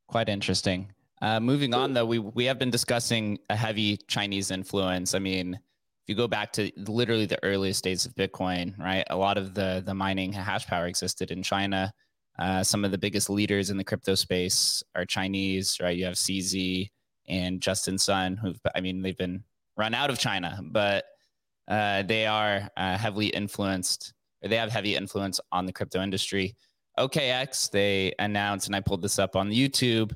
A: Quite interesting. Uh, moving on, though, we we have been discussing a heavy Chinese influence. I mean, if you go back to literally the earliest days of Bitcoin, right? A lot of the the mining hash power existed in China. Uh, some of the biggest leaders in the crypto space are Chinese, right? You have CZ and Justin Sun, who I mean, they've been run out of China, but uh, they are uh, heavily influenced, or they have heavy influence on the crypto industry. OKX, they announced, and I pulled this up on YouTube.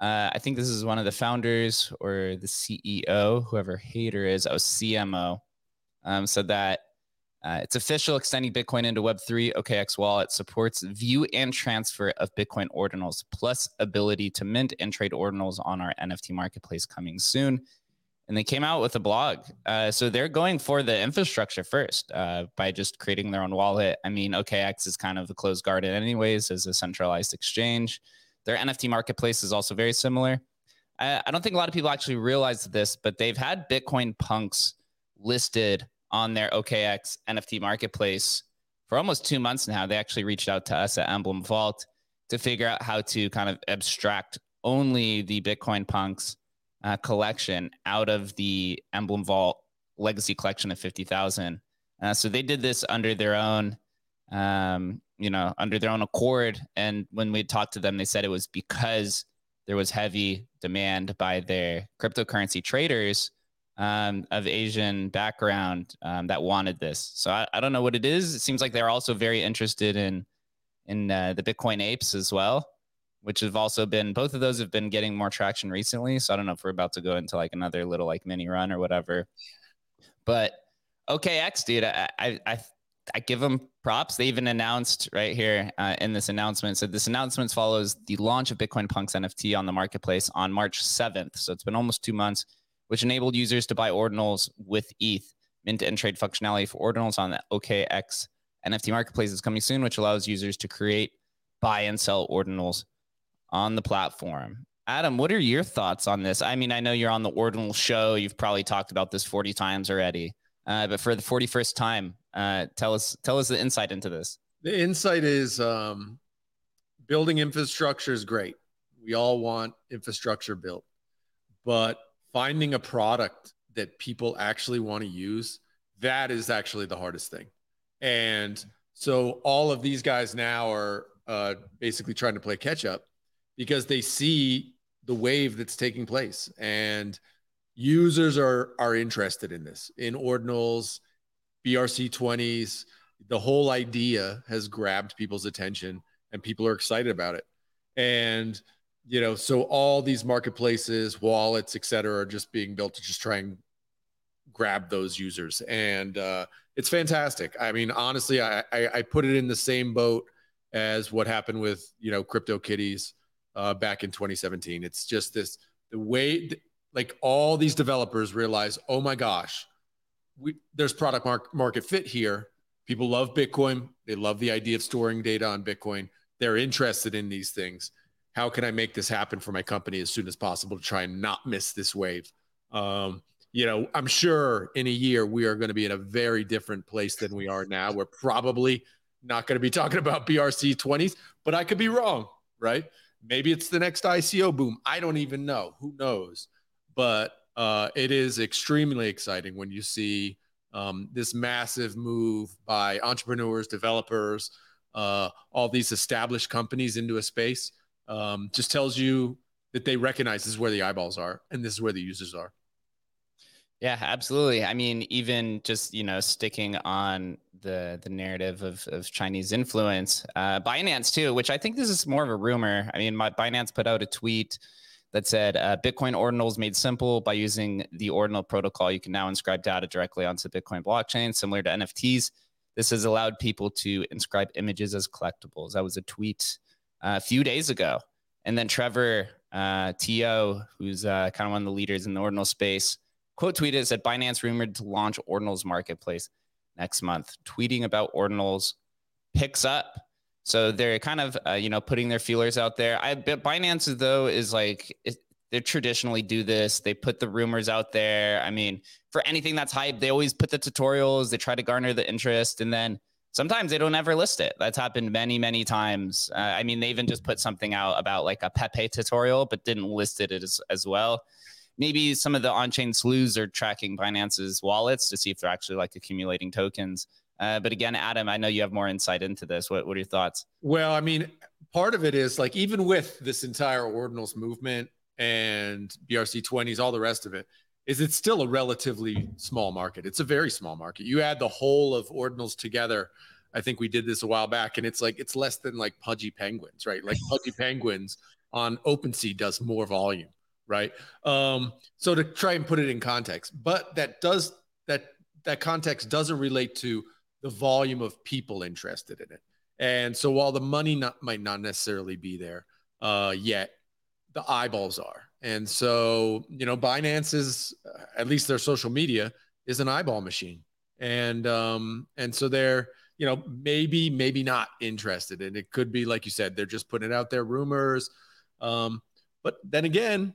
A: Uh, I think this is one of the founders or the CEO, whoever Haider is, oh, CMO, um, said that uh, it's official extending Bitcoin into Web3. OKX wallet supports view and transfer of Bitcoin ordinals, plus ability to mint and trade ordinals on our NFT marketplace coming soon and they came out with a blog. Uh, so they're going for the infrastructure first uh, by just creating their own wallet. I mean, OKX is kind of a closed garden, anyways, as a centralized exchange. Their NFT marketplace is also very similar. I, I don't think a lot of people actually realize this, but they've had Bitcoin punks listed on their OKX NFT marketplace for almost two months now. They actually reached out to us at Emblem Vault to figure out how to kind of abstract only the Bitcoin punks uh, collection out of the Emblem Vault Legacy collection of 50,000. Uh, so they did this under their own, um, you know, under their own accord. And when we talked to them, they said it was because there was heavy demand by their cryptocurrency traders um, of Asian background um, that wanted this. So I, I, don't know what it is. It seems like they're also very interested in in uh, the Bitcoin apes as well, which have also been both of those have been getting more traction recently. So I don't know if we're about to go into like another little like mini run or whatever. But OKX, dude, I I I, I give them props. They even announced right here uh, in this announcement said this announcement follows the launch of Bitcoin Punk's NFT on the marketplace on March 7th. So it's been almost two months which enabled users to buy ordinals with ETH. Mint and trade functionality for ordinals on the OKX NFT marketplace is coming soon, which allows users to create, buy, and sell ordinals on the platform. Adam, what are your thoughts on this? I mean, I know you're on the ordinal show. You've probably talked about this 40 times already, uh, but for the 41st time, uh, tell us tell us the insight into this.
B: The insight is um, building infrastructure is great. We all want infrastructure built, but finding a product that people actually want to use, that is actually the hardest thing. And so all of these guys now are uh, basically trying to play catch up because they see the wave that's taking place. And users are are interested in this. In ordinals brc20s the whole idea has grabbed people's attention and people are excited about it. And you know so all these marketplaces wallets et cetera are just being built to just try and grab those users. And uh, it's fantastic. I mean honestly I, I, I put it in the same boat as what happened with you know crypto kitties uh, back in 2017 it's just this the way like all these developers realize oh my gosh we there's product mark, market fit here people love bitcoin they love the idea of storing data on bitcoin they're interested in these things how can I make this happen for my company as soon as possible to try and not miss this wave? Um, you know, I'm sure in a year we are going to be in a very different place than we are now. We're probably not going to be talking about BRC 20s, but I could be wrong, right? Maybe it's the next ICO boom. I don't even know. Who knows? But uh, it is extremely exciting when you see um, this massive move by entrepreneurs, developers, uh, all these established companies into a space um, just tells you that they recognize this is where the eyeballs are and this is where the users are.
A: Yeah, absolutely. I mean, even just you know sticking on the the narrative of, of Chinese influence, uh, Binance too, which I think this is more of a rumor. I mean, my Binance put out a tweet that said uh, Bitcoin ordinals made simple by using the ordinal protocol. You can now inscribe data directly onto Bitcoin blockchain, similar to NFTs. This has allowed people to inscribe images as collectibles. That was a tweet a few days ago. And then Trevor uh, Teo, who's uh, kind of one of the leaders in the ordinal space, quote tweeted said Binance rumored to launch ordinals marketplace next month. Tweeting about ordinals picks up. So they're kind of uh, you know putting their feelers out there. I bet Binance though is like it, they traditionally do this. They put the rumors out there. I mean, for anything that's hype, they always put the tutorials. They try to garner the interest, and then sometimes they don't ever list it. That's happened many, many times. Uh, I mean, they even just put something out about like a Pepe tutorial, but didn't list it as, as well. Maybe some of the on-chain slews are tracking Binance's wallets to see if they're actually like accumulating tokens. Uh, but again, Adam, I know you have more insight into this. What, what are your thoughts?
B: Well, I mean, part of it is like even with this entire ordinals movement and BRC 20s, all the rest of it, is it's still a relatively small market. It's a very small market. You add the whole of ordinals together. I think we did this a while back, and it's like it's less than like pudgy penguins, right? Like pudgy (laughs) penguins on OpenSea does more volume, right? Um, so to try and put it in context, but that does that that context doesn't relate to the volume of people interested in it. And so while the money not, might not necessarily be there uh, yet, the eyeballs are. And so, you know, Binance is, uh, at least their social media, is an eyeball machine. And um, and so they're, you know, maybe, maybe not interested. And it could be, like you said, they're just putting out their rumors. Um, but then again,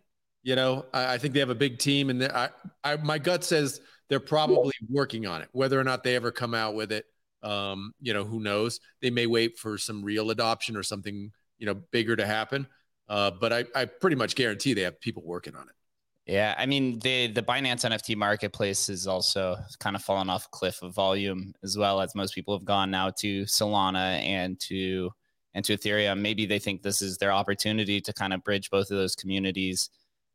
B: you know, I, I think they have a big team, and I, I, my gut says they're probably working on it. Whether or not they ever come out with it, um, you know, who knows? They may wait for some real adoption or something, you know, bigger to happen. Uh, but I, I pretty much guarantee they have people working on it.
A: Yeah, I mean the the Binance NFT marketplace is also kind of fallen off a cliff of volume as well as most people have gone now to Solana and to and to Ethereum. Maybe they think this is their opportunity to kind of bridge both of those communities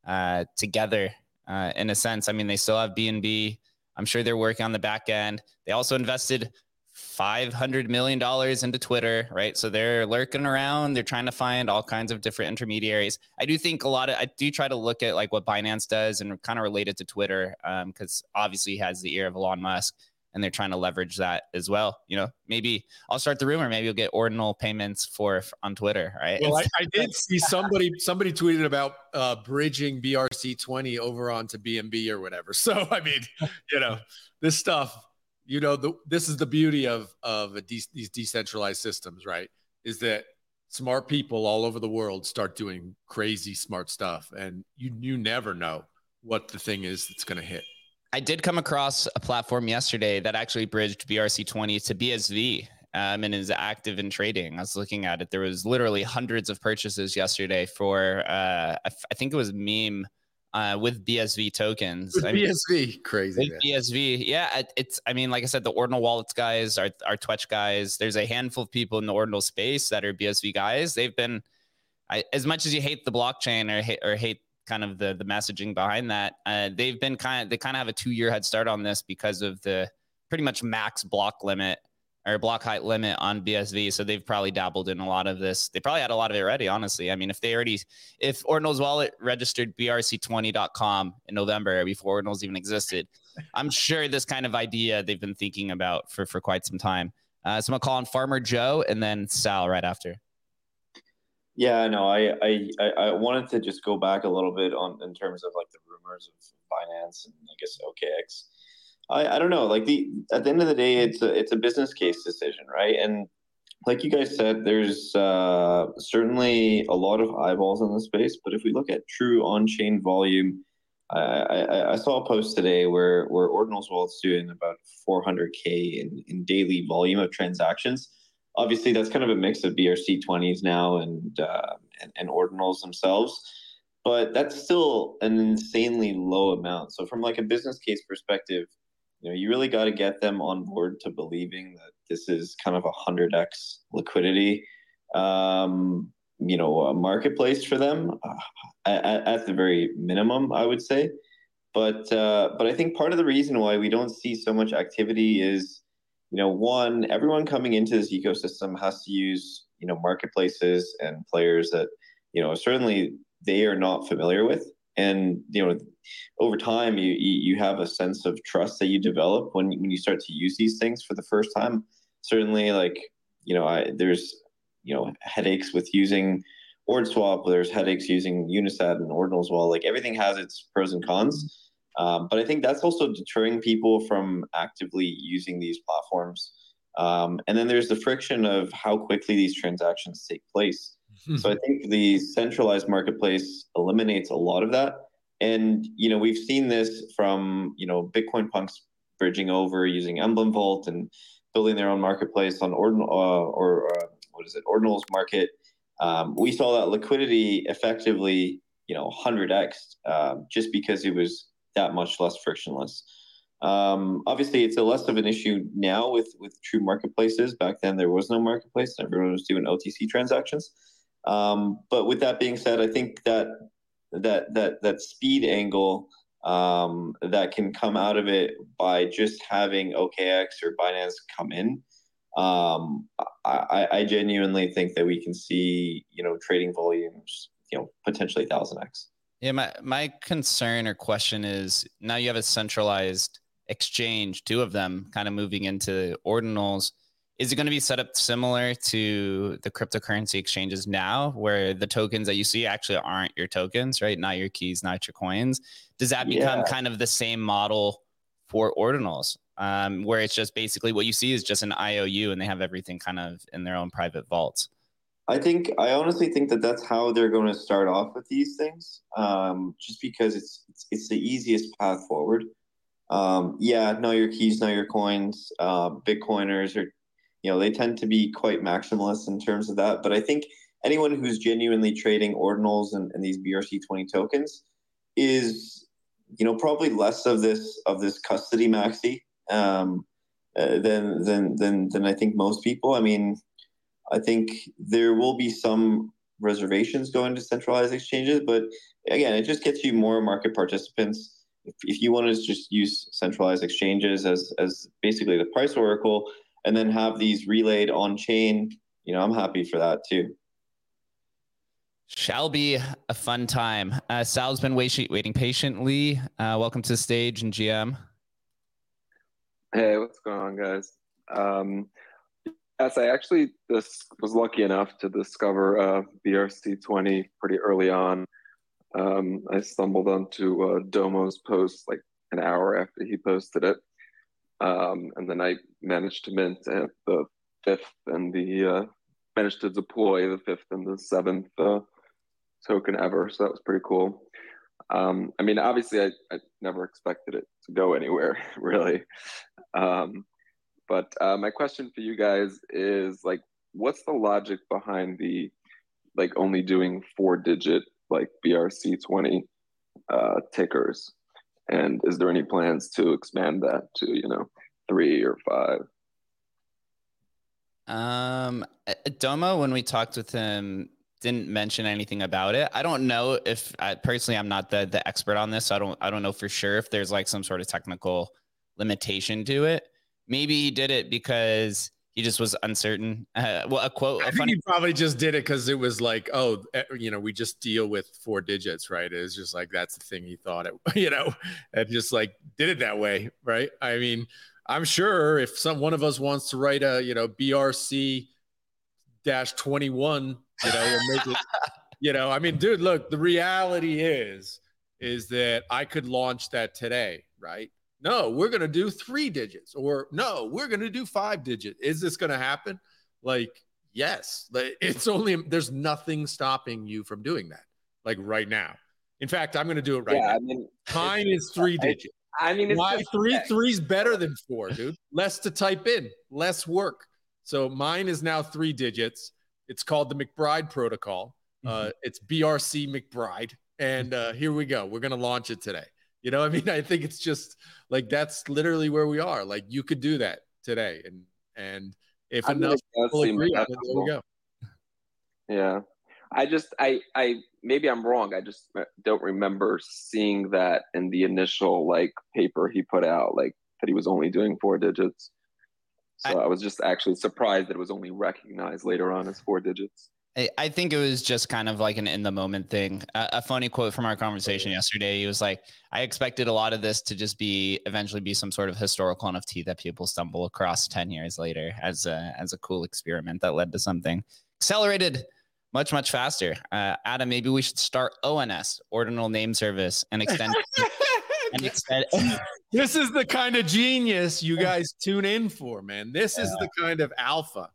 A: uh, together uh, in a sense. I mean, they still have BNB. I'm sure they're working on the back end. They also invested $500 million into Twitter, right? So they're lurking around. They're trying to find all kinds of different intermediaries. I do think a lot of, I do try to look at like what Binance does and kind of relate it to Twitter because um, obviously has the ear of Elon Musk and they're trying to leverage that as well. You know, maybe I'll start the rumor. Maybe you'll get ordinal payments for on Twitter, right?
B: Well, I, (laughs) I did see somebody somebody tweeted about uh, bridging BRC twenty over onto BNB or whatever. (laughs) So I mean, you know, this stuff you know the, this is the beauty of of de- these decentralized systems right is that smart people all over the world start doing crazy smart stuff and you you never know what the thing is that's going to hit
A: i did come across a platform yesterday that actually bridged brc20 to bsv um, and is active in trading i was looking at it there was literally hundreds of purchases yesterday for uh, I, f- I think it was meme uh, with BSV tokens.
B: With I mean, BSV, crazy.
A: With BSV, yeah. It's, I mean, like I said, the Ordinal Wallets guys are, are Twetch guys. There's a handful of people in the Ordinal space that are BSV guys. They've been, I, as much as you hate the blockchain or hate, or hate kind of the the messaging behind that, uh, they've been kind of they kind of have a two year head start on this because of the pretty much max block limit or block height limit on BSV. So they've probably dabbled in a lot of this. They probably had a lot of it already, honestly. I mean, if they already, if Ordinal's wallet registered BRC20.com in November before Ordinals even existed, I'm sure this kind of idea they've been thinking about for, for quite some time. Uh, so I'm to call on Farmer Joe and then Sal right after.
G: Yeah, no, I, I, I wanted to just go back a little bit on in terms of like the rumors of Binance and I guess OKX I, I don't know. Like the at the end of the day, it's a it's a business case decision, right? And like you guys said, there's uh, certainly a lot of eyeballs in the space. But if we look at true on-chain volume, I, I, I saw a post today where where Ordinals Wallet's doing about 400k in, in daily volume of transactions. Obviously, that's kind of a mix of BRC20s now and uh, and, and Ordinals themselves but that's still an insanely low amount. So from like a business case perspective, you know you really got to get them on board to believing that this is kind of a 100x liquidity um, you know a marketplace for them uh, at, at, the very minimum i would say but uh, but i think part of the reason why we don't see so much activity is you know one everyone coming into this ecosystem has to use you know marketplaces and players that you know certainly they are not familiar with. And you know over time you you have a sense of trust that you develop when when you start to use these things for the first time. Certainly like you know I, there's you know headaches with using OrdSwap. There's headaches using unisat and ordinal as well like everything has its pros and cons um, but i think that's also deterring people from actively using these platforms um, and then there's the friction of how quickly these transactions take place so I think the centralized marketplace eliminates a lot of that. And you know, we've seen this from you know Bitcoin punks bridging over using Emblem Vault and building their own marketplace on Ordinal uh, or uh, what is it, Ordinal's market. Um, we saw that liquidity effectively, you know, 100x uh, just because it was that much less frictionless. Um, obviously, it's a less of an issue now with with true marketplaces. Back then, there was no marketplace; everyone was doing OTC transactions. Um, but with that being said, I think that that that that speed angle um, that can come out of it by just having OKX or Binance come in. Um, I, I genuinely think that we can see you know trading volumes you know potentially thousand x.
A: Yeah, my my concern or question is now you have a centralized exchange, two of them kind of moving into ordinals. Is it going to be set up similar to the cryptocurrency exchanges now where the tokens that you see actually aren't your tokens right? Not your keys not your coins. Does that become yeah. kind of the same model for ordinals um, where it's just basically what you see is just an iou and they have everything kind of in their own private vaults
G: i think i honestly think that that's how they're going to start off with these things um, just because it's, it's, it's the easiest path forward um, yeah know your keys know your coins uh, bitcoiners are you know they tend to be quite maximalist in terms of that but i think anyone who's genuinely trading ordinals and, and these brc20 tokens is, you know, probably less of this of this custody maxi um, uh, than than than than I think most people. I mean, I think there will be some reservations going to centralized exchanges, but again, it just gets you more market participants. If, if you want to just use centralized exchanges as as basically the price oracle, and then have these relayed on chain, you know, I'm happy for that too.
A: Shall be a fun time. Uh, Sal's been wait- waiting patiently. Uh, welcome to the stage and GM.
H: Hey, what's going on, guys? Um, yes, I actually this was lucky enough to discover uh, BRC20 pretty early on. Um, I stumbled onto uh, Domo's post like an hour after he posted it, um, and then I managed to mint the fifth and the uh, managed to deploy the fifth and the seventh uh, token ever. So that was pretty cool. Um, I mean, obviously, I, I, never expected it to go anywhere, (laughs) really. Um, but uh, my question for you guys is like, what's the logic behind the like only doing four digit like BRC20 uh, tickers? And is there any plans to expand that to, you know, three or five?
A: Um, Domo, when we talked with him, didn't mention anything about it. I don't know if I, personally I'm not the the expert on this. So I don't I don't know for sure if there's like some sort of technical limitation to it. Maybe he did it because he just was uncertain. Uh, (laughs) well, a quote. A
B: I think he probably just did it because it was like, oh, eh, you know, we just deal with four digits, right? It's just like that's the thing he thought it, (laughs) you know, and just like did it that way, right? I mean, I'm sure if some one of us wants to write a, you know, BRC dash 21 you know, make it, (laughs) you know, I mean, dude, look, the reality is, is that I could launch that today, right? No, we're going to do three digits or no, we're going to do five digits. Is this going to happen? Like, yes, (laughs) it's only, there's nothing stopping you from doing that. Like right now. In fact, I'm going to do it right yeah, now. I mean, Mine is three digits.
H: I mean, it's Why,
B: three, three's better than four, dude. Less to type in, less work. So mine is now three digits. It's called the McBride Protocol. Uh, mm-hmm. Uh, it's BRC McBride, and uh, here we go. We're gonna launch it today. You know, I mean, (laughs) I think it's just like that's literally where we are. Like you could do that today, and and if
H: I
B: enough
H: people agree it, there we go. Yeah, I just I I maybe I'm wrong. I just uh, don't remember seeing that in the initial like paper he put out, like that he was only doing four digits. So I, I was just actually surprised that it was only recognized later on as four digits.
A: I think it was just kind of like an in the moment thing. A, a, funny quote from our conversation yesterday. He was like, "I expected a lot of this to just be eventually be some sort of historical NFT that people stumble across ten years later as a as a cool experiment that led to something accelerated much much faster." Uh, Adam, maybe we should start ONS, Ordinal Name Service, and extend (laughs)
B: and extend this is the kind of genius you (laughs) guys tune in for, man. This yeah. is the kind of alpha.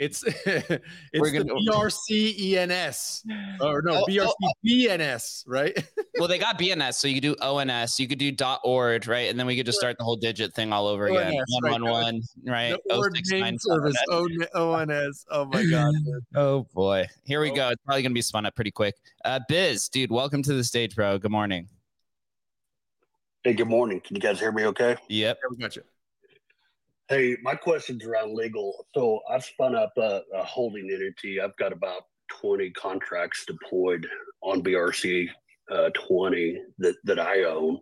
B: It's (laughs) it's gonna, the (laughs) BRC ENS or no oh, BRC oh, oh. BNS, right? (laughs)
A: well, they got BNS, so you could do ONS, you could do .org, right? And then we could just start the whole digit thing all over again. one one one, right?
B: Oh six nine service ONS. Oh my god.
A: oh boy, here we go. It's probably gonna be spun up pretty quick. Uh, Biz, dude, welcome to the stage, bro. Good morning.
I: Hey, good morning. Can you guys hear me okay?
A: Yep. Yeah,
B: we got you.
I: Hey, my question's around legal. So I've spun up a, a, holding entity. I've got about 20 contracts deployed on BRC uh, 20 that, that I own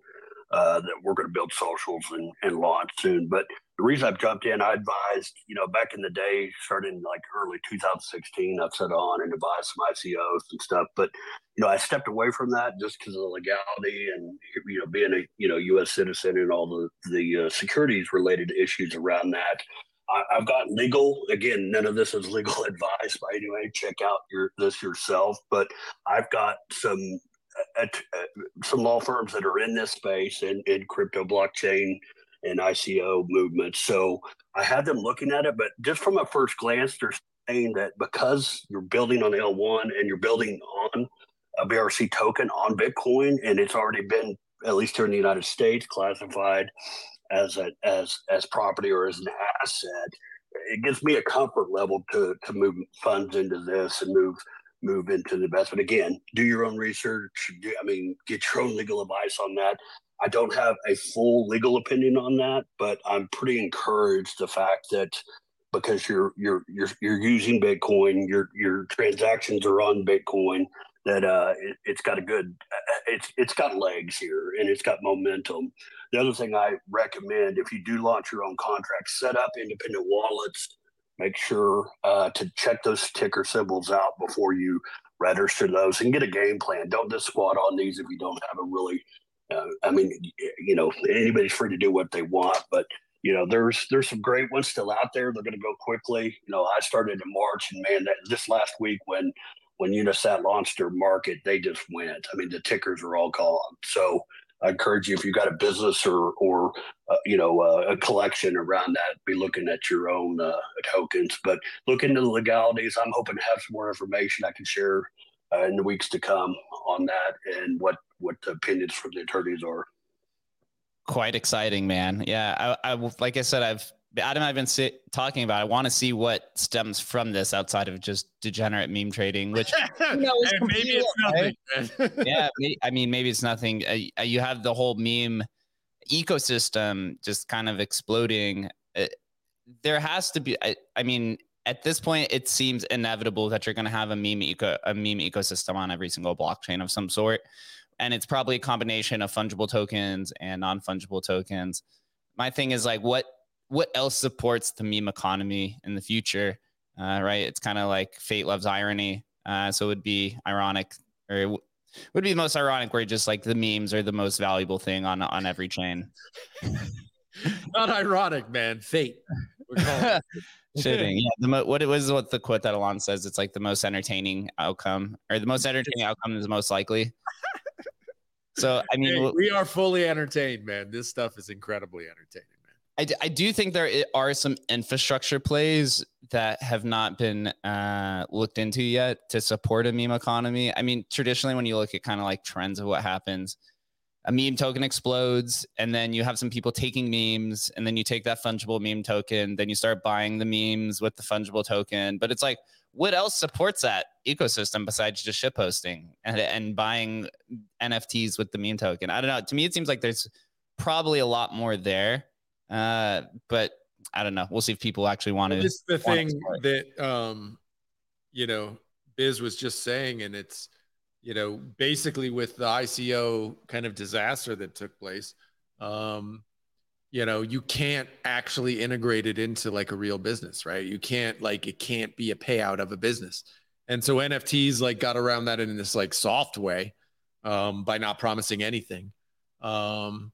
I: uh, that we're going to build socials and, and launch soon. But the reason I've jumped in, I advised, you know, back in the day, starting like early 2016, I've set on and advised some ICOs and stuff. But, you know, I stepped away from that just because of the legality and, you know, being a, you know, U.S. citizen and all the, the uh, securities related issues around that. I, I've got legal. Again, none of this is legal (laughs) advice by any way. Check out your this yourself. But I've got some uh, uh, some law firms that are in this space and in crypto blockchain and ICO movements. So I had them looking at it, but just from a first glance, they're saying that because you're building on L1 and you're building on a BRC token on Bitcoin, and it's already been at least here in the United States classified as a as as property or as an asset, it gives me a comfort level to to move funds into this and move move into the investment. Again, do your own research. Do, I mean, get your own legal advice on that. I don't have a full legal opinion on that, but I'm pretty encouraged the fact that because you're you're you're you're using Bitcoin, your your transactions are on Bitcoin, that uh, it, has got a good, it's it's got legs here and it's got momentum. The other thing I recommend, if you do launch your own contract, set up independent wallets. Make sure uh, to check those ticker symbols out before you register those and get a game plan. Don't just squat on these if you don't have a really uh, I mean, you know, anybody's free to do what they want, but you know, there's there's some great ones still out there. They're going to go quickly. You know, I started in March, and man, that this last week when when Unisat launched their market, they just went. I mean, the tickers are all gone. So I encourage you if you've got a business or or uh, you know uh, a collection around that, be looking at your own uh, tokens. But look into the legalities. I'm hoping to have some more information I can share uh, in the weeks to come on that and what what the opinions from the attorneys are.
A: Quite exciting, man. Yeah, I, I like I said, I've Adam, I've been sit, talking about. I want to see what stems from this outside of just degenerate meme trading, which (laughs) you know, maybe it's nothing. yeah, (laughs) I mean, maybe it's nothing. Uh, you have the whole meme ecosystem just kind of exploding. Uh, there has to be. I, I mean, at this point, it seems inevitable that you're going to have a meme eco, a meme ecosystem on every single blockchain of some sort, and it's probably a combination of fungible tokens and non fungible tokens. My thing is like, what what else supports the meme economy in the future? Uh, right, it's kind of like fate loves irony. Uh, so it would be ironic, or would be the most ironic where just like the memes are the most valuable thing on on every chain. (laughs)
B: Not ironic, man. Fate. (laughs)
A: Shitting. Yeah. The mo- what it was what the quote that Elon says. It's like the most entertaining outcome, or the most entertaining outcome is most likely. (laughs) So I mean,
B: hey, we are fully entertained, man. This stuff is incredibly entertaining, man.
A: I, d- I do think there are some infrastructure plays that have not been uh, looked into yet to support a meme economy. I mean, traditionally, when you look at kind of like trends of what happens, a meme token explodes and then you have some people taking memes and then you take that fungible meme token then you start buying the memes with the fungible token. But it's like what else supports that ecosystem besides just ship posting and, and buying nfts with the meme token? I don't know. To me it seems like there's probably a lot more there uh, but i don't know. We'll see if people actually want to
B: this is the thing that um you know biz was just saying and it's you know, basically with the ICO kind of disaster that took place, um, you know, you can't actually integrate it into like a real business, right? You can't like it can't be a payout of a business. And so NFTs like got around that in this like soft way um, by not promising anything. Um,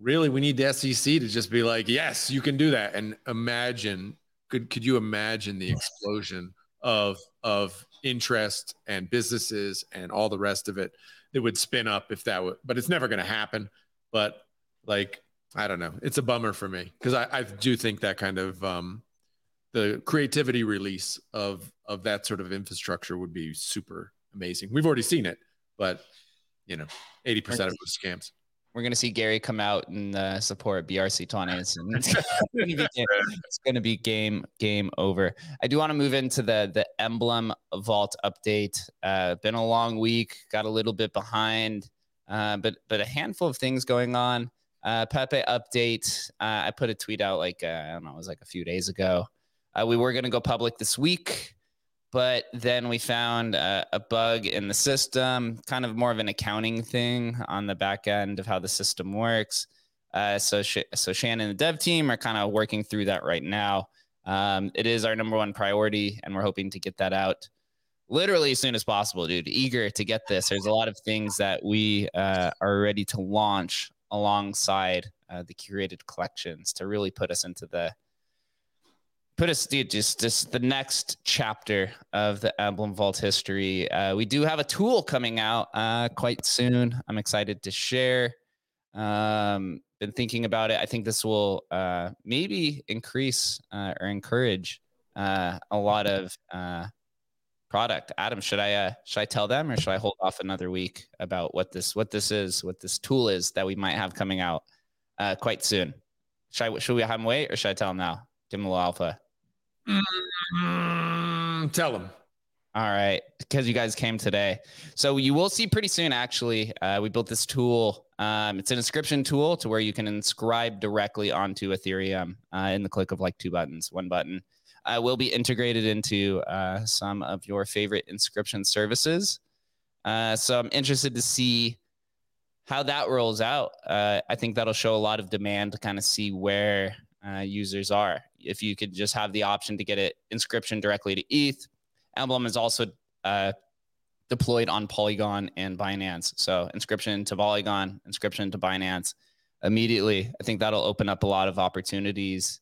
B: really, we need the SEC to just be like, yes, you can do that. And imagine, could could you imagine the explosion of of interest and businesses and all the rest of it that would spin up if that would but it's never going to happen. But like i don't know. It's a bummer for me because I, I do think that kind of um the creativity release of of that sort of infrastructure would be super amazing. We've already seen it but you know 80% of it was scams
A: we're going to see Gary come out and uh, support BRC20. It's, (laughs) it's going to be game game over. I do want to move into the the emblem vault update. Uh, been a long week, got a little bit behind, uh, but but a handful of things going on. Uh, Pepe update. Uh, I put a tweet out like uh, I don't know, it was like a few days ago. Uh, we were going to go public this week but then we found a, a, bug in the system, kind of more of an accounting thing on the back end of how the system works. Uh, so, Sh- so Shannon and the dev team are kind of working through that right now. Um, it is our number one priority, and we're hoping to get that out literally as soon as possible, dude. Eager to get this. There's a lot of things that we uh, are ready to launch alongside uh, the curated collections to really put us into the put us dude, just just the next chapter of the emblem vault history. Uh, we do have a tool coming out uh, quite soon. I'm excited to share. Um, been thinking about it. I think this will uh, maybe increase uh, or encourage uh, a lot of uh, product. Adam should i should i tell them or should i hold off another week about what this what this is what this tool is that we might have coming out quite soon? Should i should we have him wait or should i tell him now? Give him a little alpha
B: Mm, tell them.
A: All right, because you guys came today, so you will see pretty soon. Actually, uh, we built this tool. Um, it's an inscription tool to where you can inscribe directly onto Ethereum uh, in the click of like two buttons, one button. Uh, will be integrated into uh, some of your favorite inscription services. Uh, so I'm interested to see how that rolls out. Uh, I think that'll show a lot of demand to kind of see where users are. If you could just have the option to get it inscription directly to ETH Emblem is also uh, deployed on Polygon and Binance. So inscription to Polygon, inscription to Binance immediately. I think that'll open up a lot of opportunities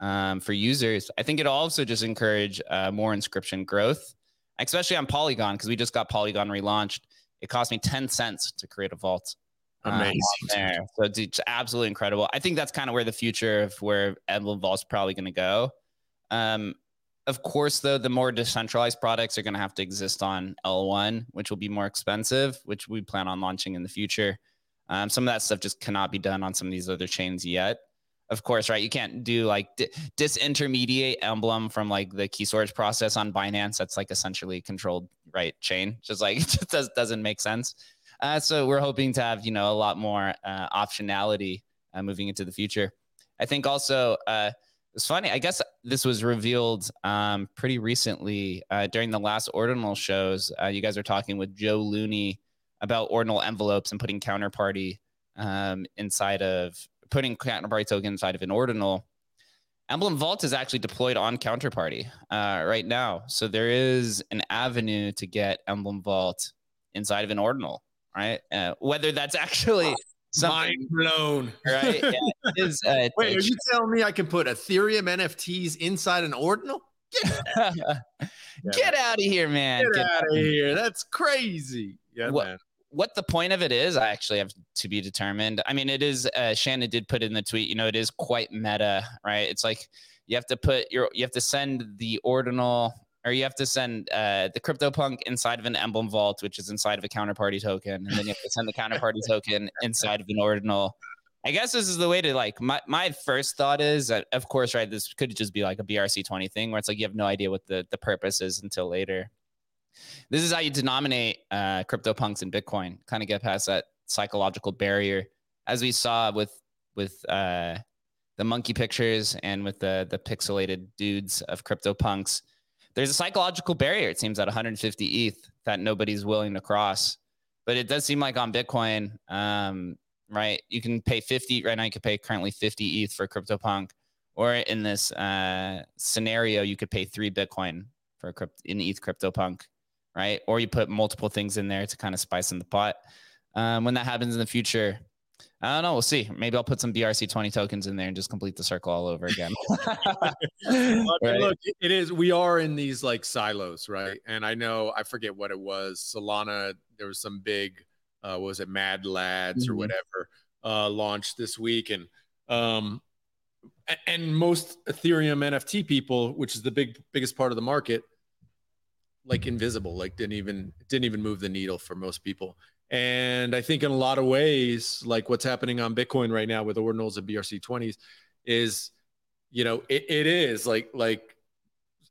A: um, for users. I think it'll also just encourage uh, more inscription growth, especially on Polygon, because we just got Polygon relaunched. It cost me 10 cents to create a vault.
B: Amazing.
A: there. So it's, it's, absolutely incredible. I think that's kind of where the future of where Emblem Vault's probably going to go. Um, of course, though, the more decentralized products are going to have to exist on L1, which will be more expensive, which we plan on launching in the future. Um, some of that stuff just cannot be done on some of these other chains yet. Of course, right? You can't do like di- disintermediate emblem from like the key storage process on Binance. That's like essentially controlled right chain. (laughs) Just like it just does, doesn't make sense. Uh, so we're hoping to have you know a lot more uh, optionality uh, moving into the future. I think also uh, it's funny. I guess this was revealed um, pretty recently uh, during the last ordinal shows. Uh, you guys are talking with Joe Looney about ordinal envelopes and putting counterparty um, inside of putting counterparty token inside of an ordinal. Emblem Vault is actually deployed on counterparty uh, right now, so there is an avenue to get Emblem Vault inside of an ordinal, right? Uh, whether that's actually
B: Mind blown.
A: Right? (laughs) Yeah, is, uh,
B: Wait, are you telling me I can put Ethereum NFTs inside an ordinal?
A: Get, (laughs) Get out of here, man.
B: Get, Get out of here. That's crazy. Yeah,
A: what,
B: man.
A: What the point of it is, I actually have to be determined. I mean, it is. Uh, Shannon did put in the tweet. You know, it is quite meta, right? It's like you have to put your, you have to send the ordinal or you have to send uh, the CryptoPunk inside of an emblem vault, which is inside of a counterparty token, and then you have to send the counterparty (laughs) token inside of an ordinal. I guess this is the way to like. My my first thought is, that, of course, right. This could just be like a BRC twenty thing, where it's like you have no idea what the the purpose is until later. This is how you denominate uh, CryptoPunks in Bitcoin. Kind of get past that psychological barrier, as we saw with with uh, the monkey pictures and with the the pixelated dudes of CryptoPunks there's a psychological barrier, it seems, at 150 ETH that nobody's willing to cross. But it does seem like on Bitcoin, um, right? You can pay 50 right now. You can pay currently 50 ETH for CryptoPunk, or in this uh, scenario, you could pay three Bitcoin for crypt- in ETH CryptoPunk, right? Or you put multiple things in there to kind of spice in the pot. Um, when that happens in the future, I don't know. We'll see. Maybe I'll put some BRC20 tokens in there and just complete the circle all over again. (laughs) (laughs)
B: right? Look, it is. We are in these like silos, right? And I know I forget what it was. Solana. There was some big, uh, was it Mad Lads mm-hmm. or whatever, uh, launched this week, and um, and most Ethereum NFT people, which is the big biggest part of the market, like invisible, like didn't even didn't even move the needle for most people. And I think in a lot of ways, like what's happening on Bitcoin right now with ordinals and BRC20s is, you know, it, it is like, like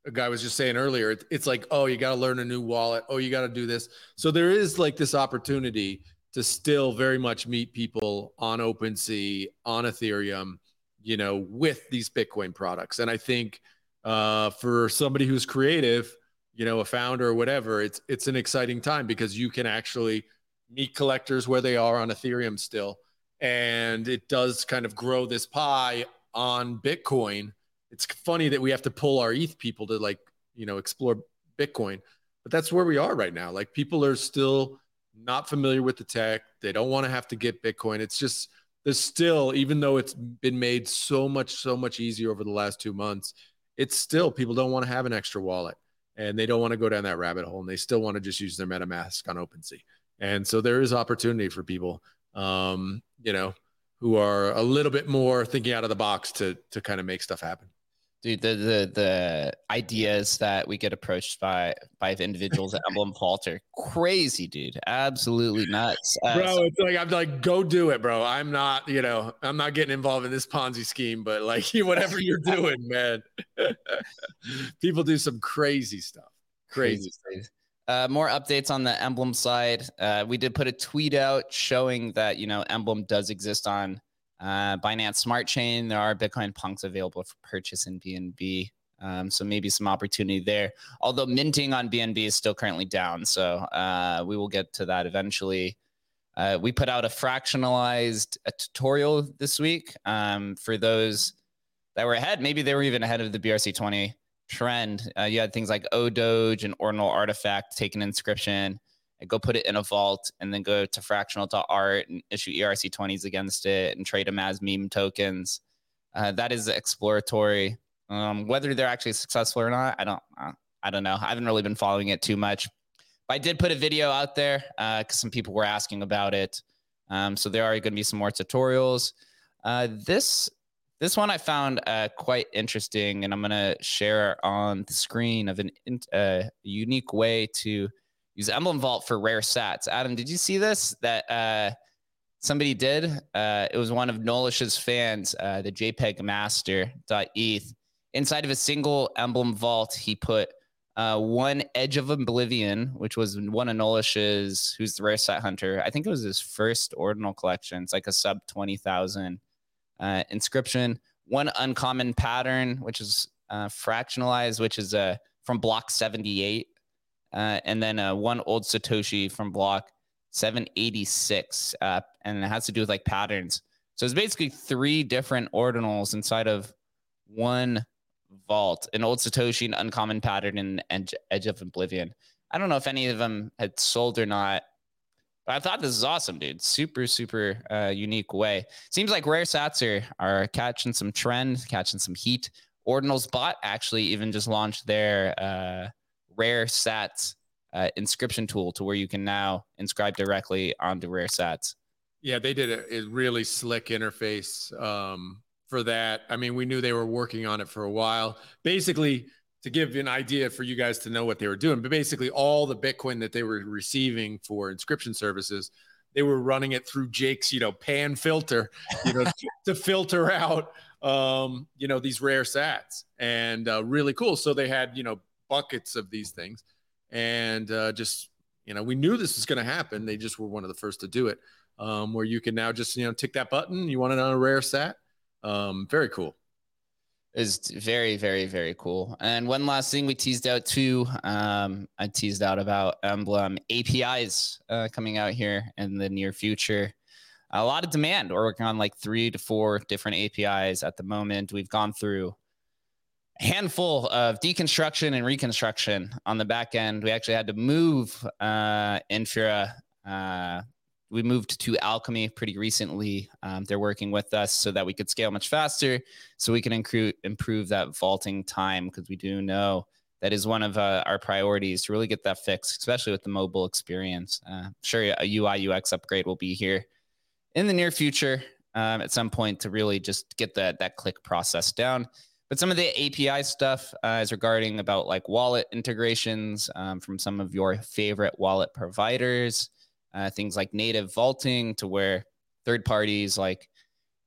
B: a guy was just saying earlier, it, it's like, oh, you got to learn a new wallet. Oh, you got to do this. So there is like this opportunity to still very much meet people on OpenSea, on Ethereum, you know, with these Bitcoin products. And I think uh, for somebody who's creative, you know, a founder or whatever, it's it's an exciting time because you can actually meet collectors where they are on Ethereum still. And it does kind of grow this pie on Bitcoin. It's funny that we have to pull our ETH people to like, you know, explore Bitcoin, but that's where we are right now. Like people are still not familiar with the tech. They don't want to have to get Bitcoin. It's just, there's still, even though it's been made so much, so much easier over the last two months, it's still people don't want to have an extra wallet and they don't want to go down that rabbit hole and they still want to just use their MetaMask on OpenSea. And so there is opportunity for people, um, you know, who are a little bit more thinking out of the box to to kind of make stuff happen.
A: Dude, the the the ideas that we get approached by by the individuals at Emblem (laughs) Falter, crazy, dude, absolutely nuts,
B: uh, bro. It's like I'm like, go do it, bro. I'm not, you know, I'm not getting involved in this Ponzi scheme, but like, (laughs) whatever you're doing, man. (laughs) People do some crazy stuff Crazy.
A: Crazy. Uh, more updates on the Emblem side. Uh, we did put a tweet out showing that you know Emblem does exist on uh, Binance Smart Chain. There are Bitcoin punks available for purchase in BNB. Um, so maybe some opportunity there. Although minting on BNB is still currently down, so uh, we will get to that eventually. Uh, we put out a fractionalized a tutorial this week um, for those that were ahead. Maybe they were even ahead of the BRC20 trend. Uh, you had things like ODoge and Ordinal Artifact take an inscription and go put it in a vault and then go to fractional.art and issue ERC20s against it and trade them as meme tokens. Uh, that is exploratory. Um, whether they're actually successful or not, I don't, uh, I don't know. I haven't really been following it too much. But I did put a video out there because uh, some people were asking about it. Um, so there are going to be some more tutorials. Uh, this this one I found uh, quite interesting, and I'm going to share on the screen of an uh, unique way to use Emblem Vault for rare sats. Adam, did you see this? That uh, somebody did. Uh, it was one of Nolish's fans, uh, the JPEG Master.eth. Inside of a single Emblem Vault, he put uh, one Edge of Oblivion, which was one of Nolish's, who's the rare sat hunter. I think it was his first ordinal collection. It's like a sub 20,000 uh, inscription. One uncommon pattern, which is uh, fractionalized, which is uh, from block 78. Uh, and then uh, one old Satoshi from block 786. Uh, and it has to do with like patterns. So it's basically three different ordinals inside of one Vault, an old Satoshi, an uncommon pattern, and Edge, Edge of Oblivion. I don't know if any of them had sold or not, but I thought this is awesome, dude. Super, super uh, unique way. Seems like rare sats are, are catching some trend, catching some heat. Ordinals Bot actually even just launched their uh, rare sats uh, inscription tool to where you can now inscribe directly onto rare sats.
B: Yeah, they did a, a really slick interface. Um, for that. I mean, we knew they were working on it for a while. Basically, to give an idea for you guys to know what they were doing, but basically all the Bitcoin that they were receiving for inscription services, they were running it through Jake's, you know, pan filter, you know, to (laughs) filter out, um, you know, these rare sats and uh, really cool. So they had, you know, buckets of these things and uh, just, you know, we knew this was going to happen. They just were one of the first to do it, um, where you can now just, you know, tick that button. You want it on a rare sat um, very cool.
A: Is very, very, very cool. And one last thing we teased out too. Um, I teased out about Emblem APIs uh, coming out here in the near future. A lot of demand. We're working on like three to four different APIs at the moment. We've gone through a handful of deconstruction and reconstruction on the back end. We actually had to move uh, Infura uh, we moved to Alchemy pretty recently. Um, they're working with us so that we could scale much faster, so we can improve that vaulting time because we do know that is one of uh, our priorities to really get that fixed, especially with the mobile experience. Uh, sure, a UI UX upgrade will be here in the near future um, at some point to really just get that that click process down. But some of the API stuff uh, is regarding about like wallet integrations um, from some of your favorite wallet providers uh, things like native vaulting to where third parties like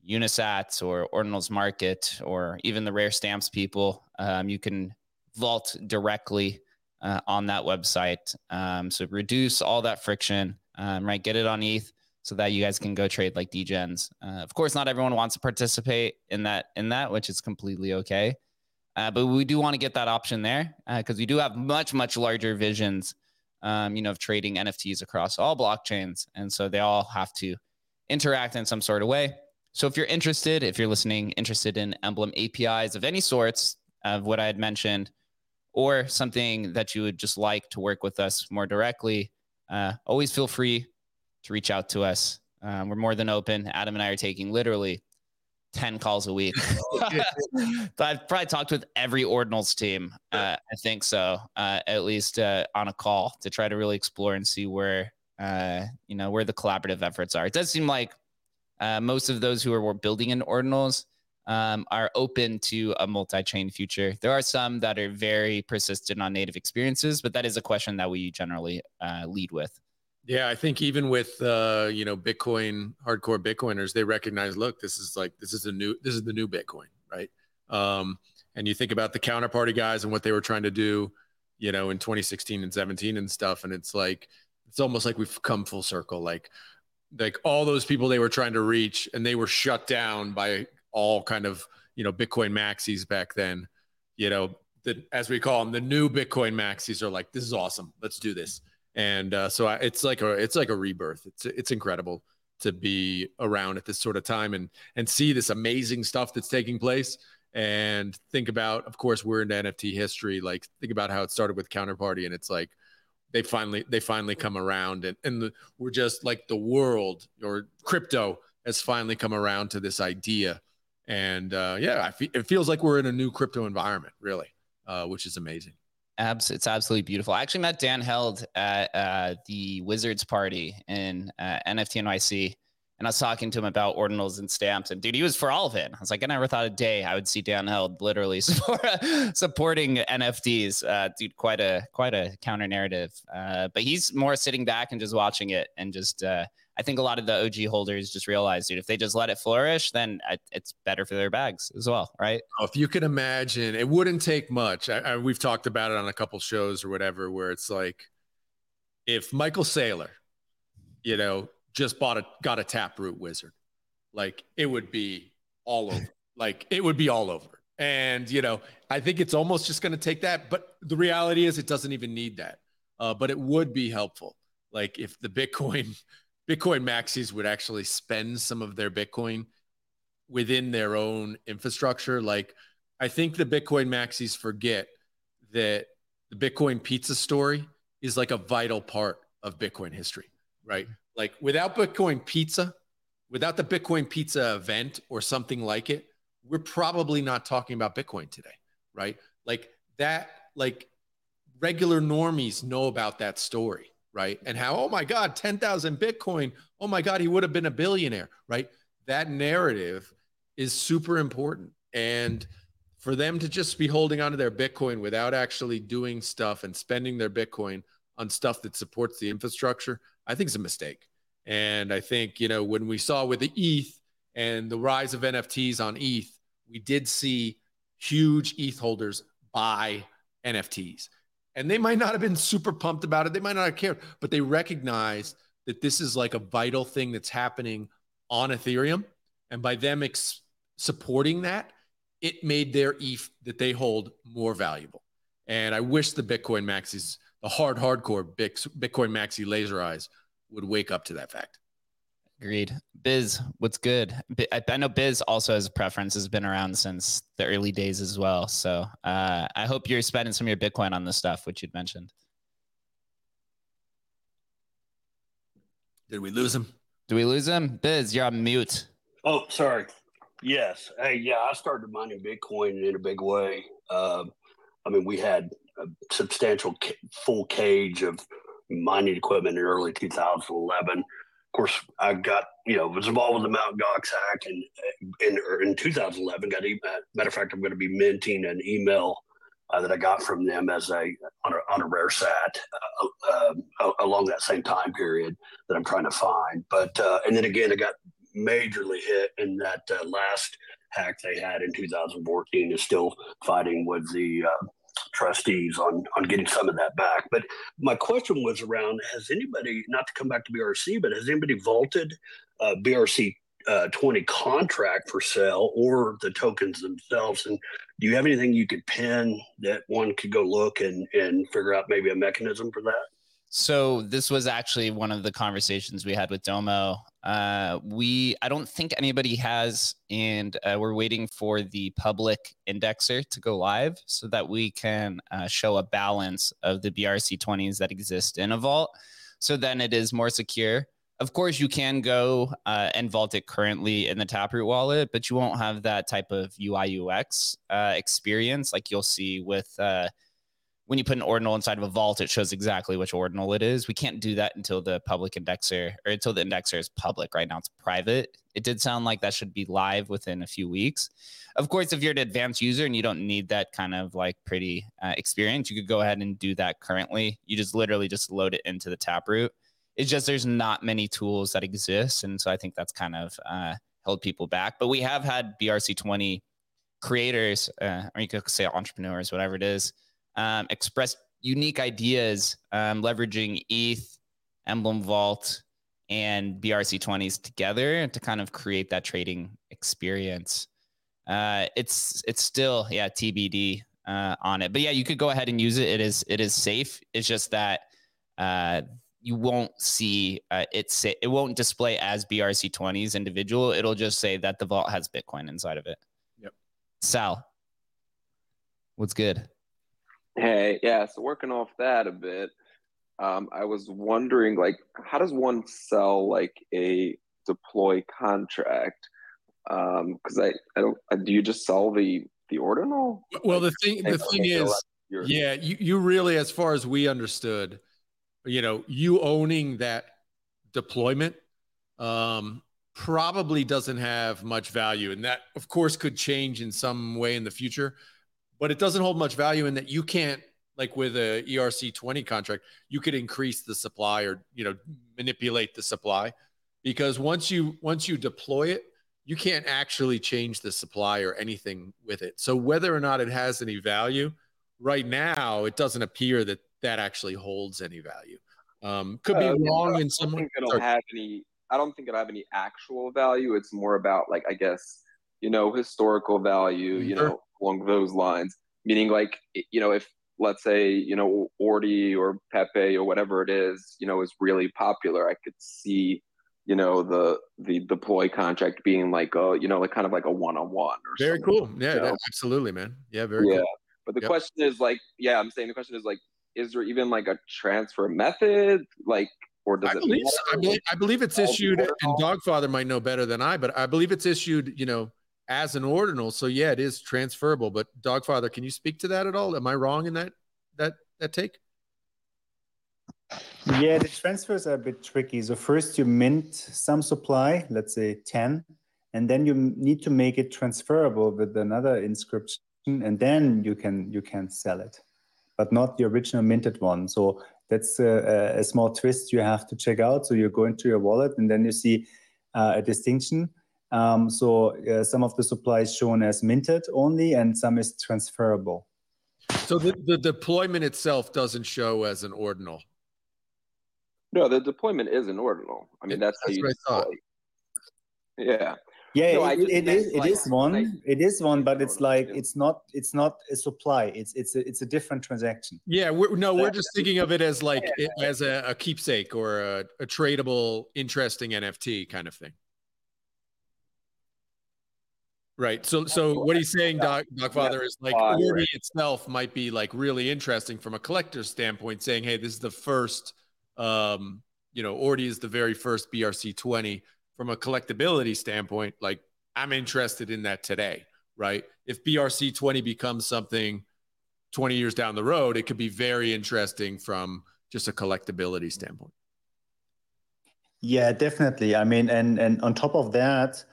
A: Unisats or Ordinals Market or even the rare stamps people, um, you can vault directly uh, on that website. Um, so reduce all that friction, um, right? Get it on ETH so that you guys can go trade like DGens. Uh, of course, not everyone wants to participate in that in that, which is completely okay. Uh, but we do want to get that option there because uh, we do have much much larger visions um, you know, of trading NFTs across all blockchains. And so they all have to interact in some sort of way. So if you're interested, if you're listening, interested in Emblem APIs of any sorts of what I had mentioned, or something that you would just like to work with us more directly, uh, always feel free to reach out to us. Um, we're more than open. Adam and I are taking literally 10 calls a week. (laughs) (laughs) I've probably talked with every Ordinals team. Uh, I think so, uh, at least uh, on a call to try to really explore and see where, uh, you know, where the collaborative efforts are. It does seem like uh, most of those who are building in Ordinals um, are open to a multi-chain future. There are some that are very persistent on native experiences, but that is a question that we generally uh, lead with.
B: Yeah, I think even with uh, you know Bitcoin hardcore Bitcoiners, they recognize, look, this is like this is a new this is the new Bitcoin, right? Um, and you think about the counterparty guys and what they were trying to do. you know, in 2016 and 17 and stuff. And it's like, it's almost like we've come full circle. Like, like all those people they were trying to reach and they were shut down by all kind of, you know, Bitcoin maxis back then, you know, the, as we call them, the new Bitcoin maxis are like, this is awesome. Let's do this. And uh, so I, it's like a, it's like a rebirth. It's, it's incredible to be around at this sort of time and, and see this amazing stuff that's taking place. And think about of course we're into nft history. Like think about how it started with counterparty and it's like they finally they finally come around and, and the, we're just like the world or crypto has finally come around to this idea. And uh, yeah fe- it feels like we're in a new crypto environment really uh, which is amazing
A: Abs- it's absolutely beautiful. I actually met Dan Held at uh, the Wizards party in uh, NFT NYC and I was talking to him about ordinals and stamps, and dude, he was for all of it. I was like, I never thought a day I would see Dan Held literally (laughs) support, supporting NFTs. Uh, dude, quite a quite a counter narrative. Uh, but he's more sitting back and just watching it, and just uh, I think a lot of the OG holders just realize, dude, if they just let it flourish, then it's better for their bags as well, right?
B: If you can imagine, it wouldn't take much. I, I, we've talked about it on a couple shows or whatever, where it's like, if Michael Saylor, you know, just bought a got a taproot wizard like it would be all over like it would be all over and you know i think it's almost just going to take that but the reality is it doesn't even need that uh, but it would be helpful like if the bitcoin (laughs) bitcoin maxis would actually spend some of their bitcoin within their own infrastructure. Like i think the bitcoin maxis forget that the bitcoin pizza story is like a vital part of bitcoin history right? Like without Bitcoin pizza, without the Bitcoin pizza event or something like it, we're probably not talking about Bitcoin today, right? Like that, like regular normies know about that story, right? And how, oh my God, 10,000 Bitcoin. Oh my God, he would have been a billionaire, right? That narrative is super important. And for them to just be holding onto their Bitcoin without actually doing stuff and spending their Bitcoin on stuff that supports the infrastructure, I think is a mistake. And I think, you know, when we saw with the ETH and the rise of NFTs on ETH, we did see huge ETH holders buy NFTs. And they might not have been super pumped about it. They might not have cared, but they recognized that this is like a vital thing that's happening on Ethereum. And by them ex- supporting that, it made their ETH that they hold more valuable. And I wish the Bitcoin maxis, the hard, hardcore Bitcoin maxi laser eyes would wake up to that fact.
A: Agreed. Biz, what's good? I know Biz also has a preference, has been around since the early days as well. So uh, I hope you're spending some of your Bitcoin on this stuff, which you'd mentioned.
B: Did we lose him?
A: Did we lose him? Biz, you're on mute.
I: Oh, sorry. Yes. Hey, yeah, I started mining Bitcoin in a big way. Uh, I mean, we had a substantial full cage of mining equipment in early 2011. Course, I got you know was involved with the Mount Gox hack, and in in 2011 got a matter of fact I'm going to be minting an email uh, that I got from them as a on a, on a rare sat uh, uh, along that same time period that I'm trying to find. But uh, and then again, I got majorly hit in that uh, last hack they had in 2014 is still fighting with the uh, trustees on on getting some of that back. But my question was around: Has anybody, not to come back to BRC, but has anybody vaulted uh, BRC uh, 20 contract for sale or the tokens themselves? And do you have anything you could pin that one could go look and and figure out maybe a mechanism for that?
A: So this was actually one of the conversations we had with Domo. Uh, we, I don't think anybody has, and uh, we're waiting for the public indexer to go live so that we can uh, show a balance of the BRC20s that exist in a vault. So then it is more secure. Of course, you can go uh, and vault it currently in the Taproot wallet, but you won't have that type of UI UX uh, experience like you'll see with uh, when you put an ordinal inside of a vault, it shows exactly which ordinal it is. We can't do that until the public indexer or until the indexer is public. Right now, it's private. It did sound like that should be live within a few weeks. Of course, if you're an advanced user and you don't need that kind of like pretty uh, experience, you could go ahead and do that currently. You just literally just load it into the Taproot. It's just there's not many tools that exist. And so I think that's kind of uh, held people back. But we have had BRC20 creators, uh, or you could say entrepreneurs, whatever it is um, expressed unique ideas, um, leveraging ETH, Emblem Vault, and BRC20s together to kind of create that trading experience. Uh, it's it's still yeah TBD uh, on it, but yeah, you could go ahead and use it. It is it is safe. It's just that uh, you won't see uh, it say it won't display as BRC20s individual. It'll just say that the vault has Bitcoin inside of it.
B: Yep.
A: Sal, what's good?
E: Hey, yeah. So working off that a bit, um, I was wondering, like, how does one sell like a deploy contract? Because um, I, I don't. Uh, do you just sell the the ordinal?
B: Well, the thing, the thing is, yeah, you you really, as far as we understood, you know, you owning that deployment, um, probably doesn't have much value, and that, of course, could change in some way in the future but it doesn't hold much value in that you can't like with a ERC 20 contract, you could increase the supply or you know manipulate the supply because once you once you deploy it, you can't actually change the supply or anything with it. So whether or not it has any value, right now it doesn't appear that that actually holds any value. Um, could be uh, wrong in some.
E: I it'll have any. I don't think it'll have any actual value. It's more about like I guess you know historical value. You know along those lines. Meaning, like you know, if let's say you know Ordi or Pepe or whatever it is, you know, is really popular, I could see you know the the deploy contract being like a you know like kind of like a one on one or
B: very cool yeah you know? absolutely man yeah very yeah cool.
E: but the yep. question is like yeah i'm saying the question is like is there even like a transfer method like or does
B: I
E: it
B: believe, I believe, I believe it's issued and dogfather might know better than i but i believe it's issued you know as an ordinal. So yeah, it is transferable. But Dogfather, can you speak to that at all? Am I wrong in that that that take?
C: Yeah, the transfers are a bit tricky. So first you mint some supply, let's say 10, and then you need to make it transferable with another inscription, and then you can you can sell it, but not the original minted one. So that's a, a small twist you have to check out. So you go into your wallet, and then you see uh, a distinction um, so uh, some of the supply is shown as minted only, and some is transferable.
B: So the, the deployment itself doesn't show as an ordinal.
E: No, the deployment is an ordinal. I mean, that's, that's how you deploy. Yeah.
C: Yeah, no, it, it is. Like, it is one. Like, it is one, but it's like it's not. It's not a supply. It's it's a, it's a different transaction.
B: Yeah, we're, no, we're just thinking of it as like it, as a, a, keepsake or a, a tradable, interesting NFT kind of thing. Right. So, so what he's saying, Doc, Doc Father, is like Ordi itself might be like really interesting from a collector's standpoint, saying, "Hey, this is the first, um, you know, Ordi is the very first BRC twenty from a collectability standpoint. Like, I'm interested in that today, right? If BRC twenty becomes something twenty years down the road, it could be very interesting from just a collectability standpoint.
C: Yeah, definitely. I mean, and and on top of that,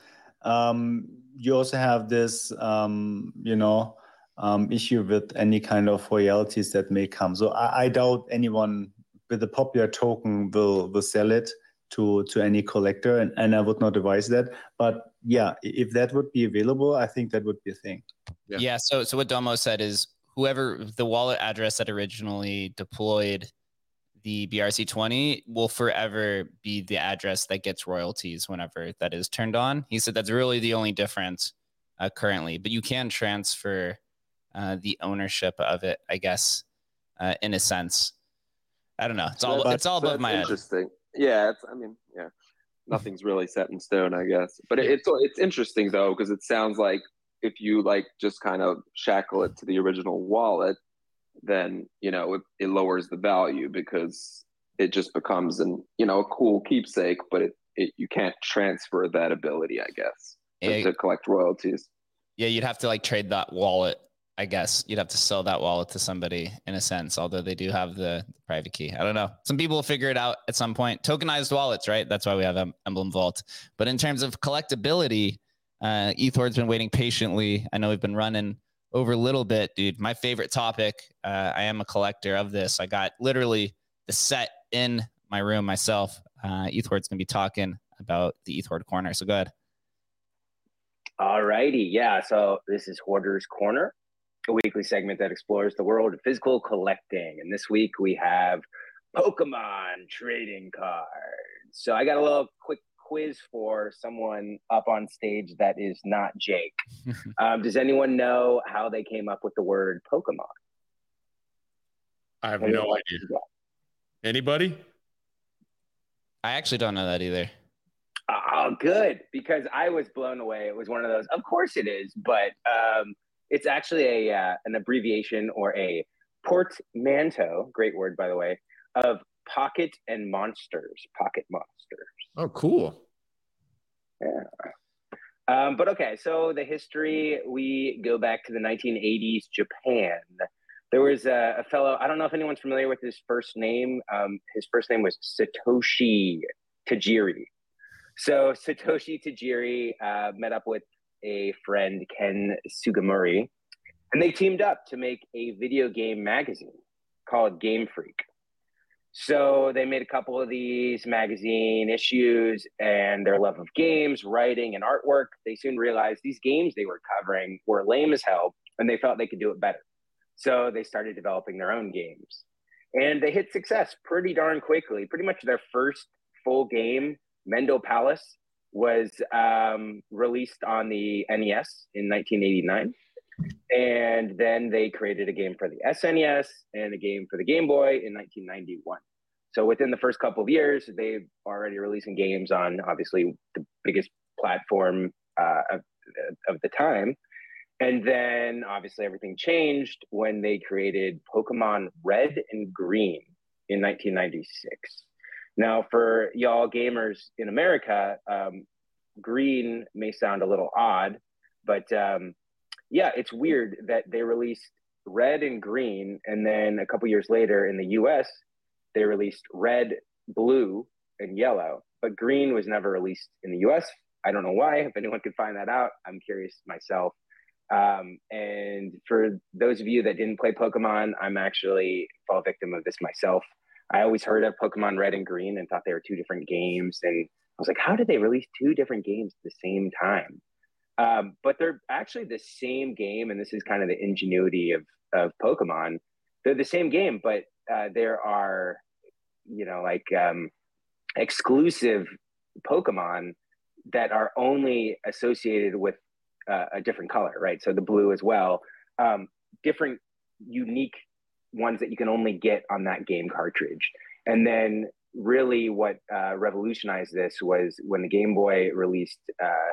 C: um, you also have this, um, you know, um, issue with any kind of royalties that may come. So I, I, doubt anyone with a popular token will will sell it to to any collector, and, and I would not advise that. But yeah, if that would be available, I think that would be a thing.
A: Yeah. yeah so so what Domo said is whoever the wallet address that originally deployed the BRC20 will forever be the address that gets royalties whenever that is turned on. He said that's really the only difference uh, currently, but you can transfer uh, the ownership of it, I guess, uh, in a sense. I don't know. It's all it's all above my
E: interesting. Head. Yeah, it's. I mean, yeah, nothing's really set in stone, I guess. But it, it's it's interesting though because it sounds like if you like just kind of shackle it to the original wallet, then you know it, it lowers the value because it just becomes an you know a cool keepsake, but it, it you can't transfer that ability, I guess, yeah, to collect royalties.
A: Yeah, you'd have to like trade that wallet. I guess you'd have to sell that wallet to somebody in a sense, although they do have the, the private key. I don't know. Some people will figure it out at some point. Tokenized wallets, right? That's why we have Emblem Vault. But in terms of collectability, uh, Ethord's been waiting patiently. I know we've been running over a little bit, dude. My favorite topic. Uh, I am a collector of this. I got literally the set in my room myself. Uh, Ethord's gonna be talking about the Ethord corner. So go ahead.
D: All righty, yeah. So this is Hoarder's Corner. a weekly segment that explores the world of physical collecting. And this week we have Pokemon trading cards. So I got a little quick quiz for someone up on stage that is not Jake. (laughs) um, does anyone know how they came up with the word Pokemon?
B: I have no idea. Anybody?
A: I actually don't know that either.
D: Oh, good. Because I was blown away. It was one of those. Of course it is, but um, it's actually a uh, an abbreviation or a portmanteau. Great word, by the way, of pocket and monsters. Pocket monsters.
B: Oh, cool.
D: Yeah. Um, but okay, so the history we go back to the 1980s Japan. There was a, a fellow. I don't know if anyone's familiar with his first name. Um, his first name was Satoshi Tajiri. So Satoshi Tajiri uh, met up with a friend, Ken Sugimori, and they teamed up to make a video game magazine called Game Freak. So they made a couple of these magazine issues and their love of games, writing, and artwork. They soon realized these games they were covering were lame as hell and they felt they could do it better. So they started developing their own games. And they hit success pretty darn quickly. Pretty much their first full game, Mendel Palace, was um, released on the NES in 1989. And then they created a game for the SNES and a game for the Game Boy in 1991. So within the first couple of years, they've already releasing games on obviously the biggest platform uh, of, of the time. And then obviously everything changed when they created Pokemon Red and Green in 1996. Now, for y'all gamers in America, um, green may sound a little odd, but um, yeah, it's weird that they released red and green, and then a couple years later in the US, they released red, blue, and yellow, but green was never released in the US. I don't know why. (laughs) If anyone could find that out, I'm curious myself. Um, and for those of you that didn't play Pokemon, I'm actually fall victim of this myself. I always heard of Pokemon Red and Green and thought they were two different games. And I was like, how did they release two different games at the same time? Um, but they're actually the same game. And this is kind of the ingenuity of, of Pokemon. They're the same game, but uh, there are, you know, like um, exclusive Pokemon that are only associated with uh, a different color, right? So the blue as well. Um, different unique ones that you can only get on that game cartridge. And then really what uh, revolutionized this was when the Game Boy released uh,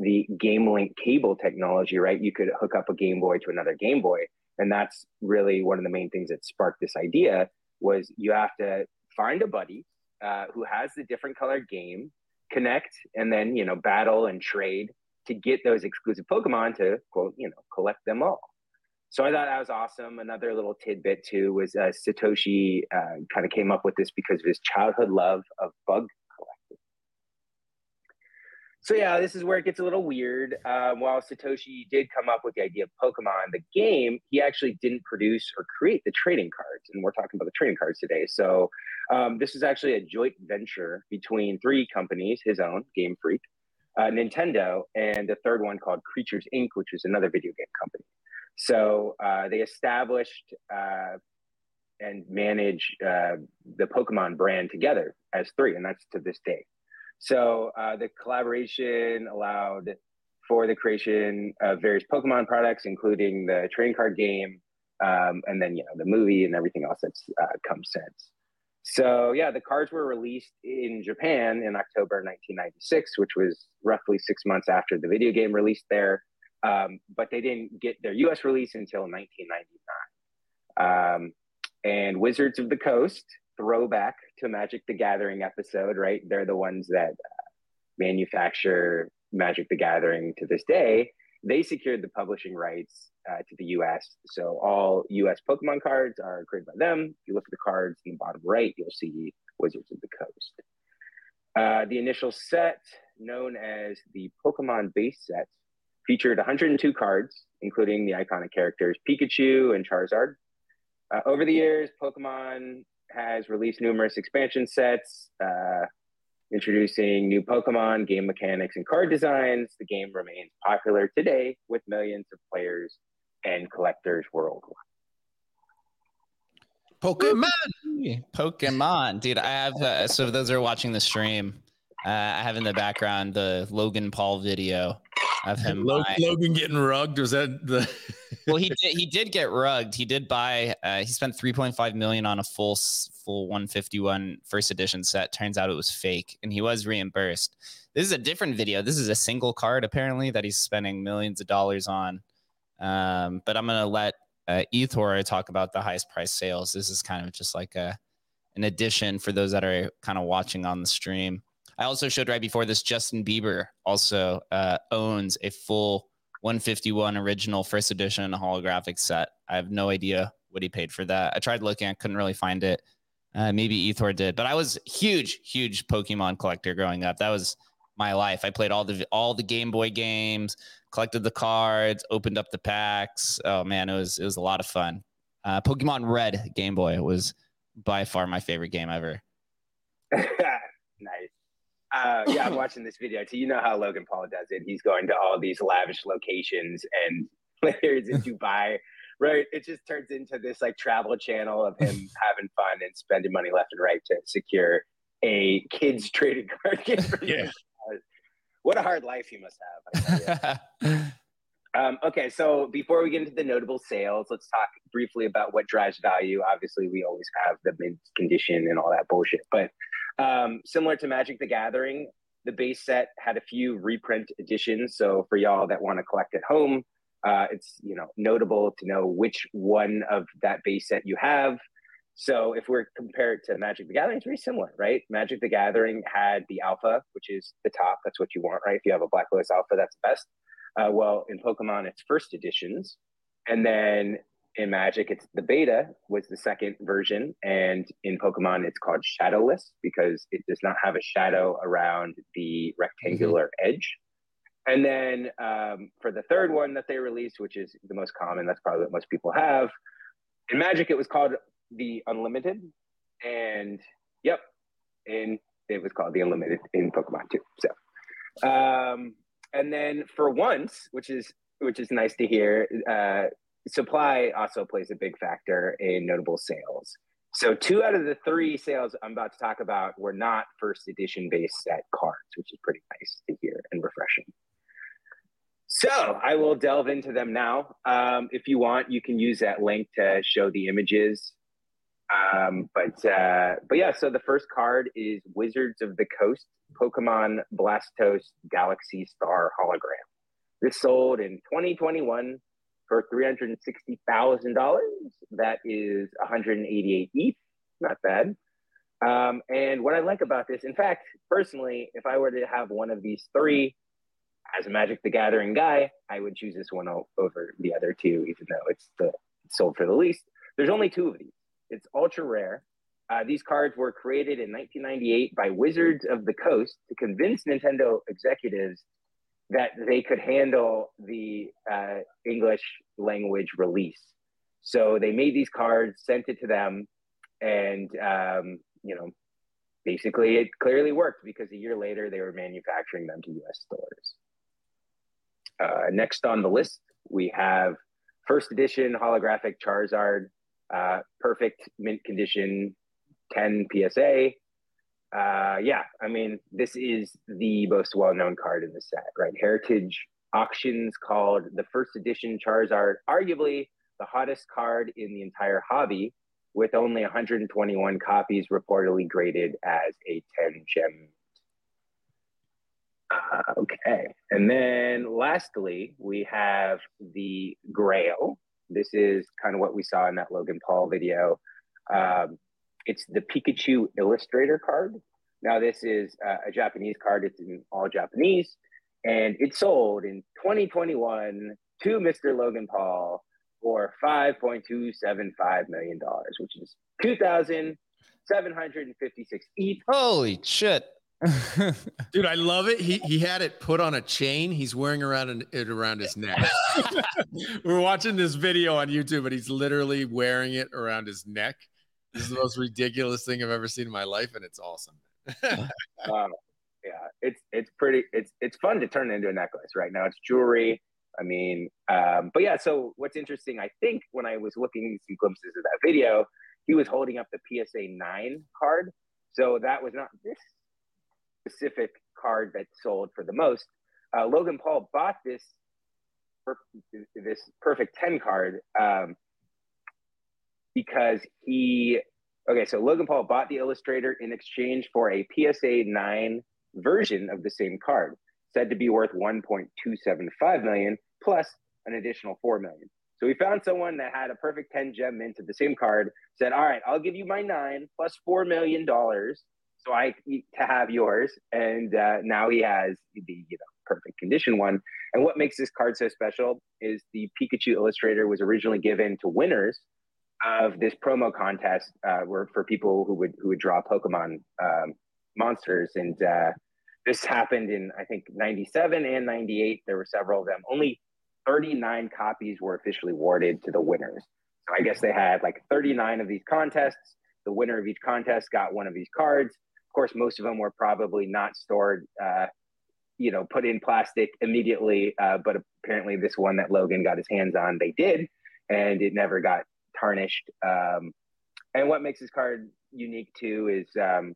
D: the Game Link cable technology, right? You could hook up a Game Boy to another Game Boy. And that's really one of the main things that sparked this idea was you have to find a buddy uh, who has the different colored game, connect, and then, you know, battle and trade to get those exclusive Pokemon to quote, you know, collect them all. So I thought that was awesome. Another little tidbit too was uh, Satoshi uh, kind of came up with this because of his childhood love of bug. So yeah, this is where it gets a little weird. Um, while Satoshi did come up with the idea of Pokemon, the game, he actually didn't produce or create the trading cards, and we're talking about the trading cards today. So um, this is actually a joint venture between three companies: his own Game Freak, uh, Nintendo, and a third one called Creatures Inc., which is another video game company. So uh, they established uh, and manage uh, the Pokemon brand together as three, and that's to this day. So uh, the collaboration allowed for the creation of various Pokemon products, including the trading card game, um, and then you know the movie and everything else that's uh, come since. So yeah, the cards were released in Japan in October 1996, which was roughly six months after the video game released there um, but they didn't get their US release until 1999. Um, and Wizards of the Coast, throwback to Magic the Gathering episode, right? They're the ones that uh, manufacture Magic the Gathering to this day. They secured the publishing rights uh, to the US. So all US Pokemon cards are created by them. If you look at the cards in the bottom right, you'll see Wizards of the Coast. Uh, the initial set, known as the Pokemon base set, featured 102 cards, including the iconic characters Pikachu and Charizard. Uh, over the years, Pokemon has released numerous expansion sets, uh, introducing new Pokemon, game mechanics, and card designs. The game remains popular today with millions of players and collectors worldwide.
B: Pokemon.
A: Pokemon, dude. I have uh, so those are watching the stream. Uh, I have in the background the Logan Paul video of him.
B: Lo-
A: buying-
B: Logan getting rugged. Was that the? (laughs)
A: well, he (laughs) did. He did get rugged. He did buy. Uh, he spent 3.5 million on a full full 151 first edition set. Turns out it was fake, and he was reimbursed. This is a different video. This is a single card apparently that he's spending millions of dollars on. Um, but I'm gonna let uh, Ethor talk about the highest price sales. This is kind of just like a an addition for those that are kind of watching on the stream. I also showed right before this Justin Bieber also uh, owns a full 151 original first edition holographic set. I have no idea what he paid for that. I tried looking, I couldn't really find it. Uh, maybe Ethor did, but I was huge, huge Pokemon collector growing up. That was my life. I played all the all the Game Boy games, collected the cards, opened up the packs. Oh man, it was it was a lot of fun. Uh, Pokemon Red Game Boy was by far my favorite game ever. (laughs)
D: Uh, yeah, I'm (laughs) watching this video too. You know how Logan Paul does it. He's going to all these lavish locations and (laughs) players in Dubai, right? It just turns into this like travel channel of him (laughs) having fun and spending money left and right to secure a kids trading card game. For
B: Yeah.
D: What a hard life he must have. You. Um, okay, so before we get into the notable sales, let's talk briefly about what drives value. Obviously, we always have the mint condition and all that bullshit, but um, similar to Magic the Gathering, the base set had a few reprint editions. So for y'all that want to collect at home, uh, it's you know notable to know which one of that base set you have. So if we're compared to Magic the Gathering, it's very similar, right? Magic the Gathering had the alpha, which is the top. That's what you want, right? If you have a Black Lotus alpha, that's the best. Uh, well, in Pokemon, it's first editions, and then in Magic, it's the beta was the second version, and in Pokemon, it's called Shadowless because it does not have a shadow around the rectangular edge. And then um, for the third one that they released, which is the most common, that's probably what most people have. In Magic, it was called the Unlimited, and yep, and it was called the Unlimited in Pokemon too. So, um, and then for once, which is which is nice to hear, uh, supply also plays a big factor in notable sales. So two out of the three sales I'm about to talk about were not first edition base set cards, which is pretty nice to hear and refreshing. So I will delve into them now. Um, if you want, you can use that link to show the images. Um, but uh, but yeah, so the first card is Wizards of the Coast Pokemon Blastoise Galaxy Star hologram. This sold in 2021 for three hundred and sixty thousand dollars. That is 188 ETH. Not bad. Um, and what I like about this, in fact, personally, if I were to have one of these three, as a Magic the Gathering guy, I would choose this one over the other two, even though it's the sold for the least. There's only two of these. It's ultra rare. Uh, these cards were created in 1998 by Wizards of the Coast to convince Nintendo executives that they could handle the uh, English language release. So they made these cards, sent it to them, and um, you know, basically it clearly worked because a year later they were manufacturing them to U.S. stores. Uh, next on the list, we have first edition holographic Charizard, uh, perfect mint condition, 10 PSA. Uh, yeah, I mean, this is the most well known card in the set, right? Heritage Auctions called the first edition Charizard arguably the hottest card in the entire hobby, with only 121 copies reportedly graded as a 10 gem uh, okay. And then lastly, we have the Grail. This is kind of what we saw in that Logan Paul video. Um, it's the Pikachu Illustrator card. Now, this is uh, a Japanese card, it's in all Japanese, and it sold in 2021 to Mr. Logan Paul for $5.275 million, which is 2,756 ETH.
A: Holy shit. (laughs)
B: Dude, I love it. He he had it put on a chain. He's wearing around an, it around his neck. (laughs) (laughs) We're watching this video on YouTube, and he's literally wearing it around his neck. This is the most ridiculous thing I've ever seen in my life, and it's awesome.
D: um, (laughs) yeah, it's it's pretty it's it's fun to turn it into a necklace right now. It's jewelry. I mean, um, but yeah. So what's interesting, I think, when I was looking at some glimpses of that video, he was holding up the PSA nine card. So that was not this specific card that sold for the most. Uh, Logan Paul bought this this perfect 10 card um, because he okay so logan paul bought the illustrator in exchange for a psa 9 version of the same card said to be worth 1.275 million plus an additional 4 million so we found someone that had a perfect 10 gem mint of the same card said all right i'll give you my 9 plus 4 million dollars so I to have yours, and uh, now he has the you know perfect condition one. And what makes this card so special is the Pikachu illustrator was originally given to winners of this promo contest, uh, were for people who would who would draw Pokemon um, monsters, and uh, this happened in I think '97 and '98. There were several of them. Only 39 copies were officially awarded to the winners. So I guess they had like 39 of these contests. The winner of each contest got one of these cards. Of course, most of them were probably not stored, uh, you know, put in plastic immediately. Uh, but apparently, this one that Logan got his hands on, they did, and it never got tarnished. Um, and what makes this card unique too is um,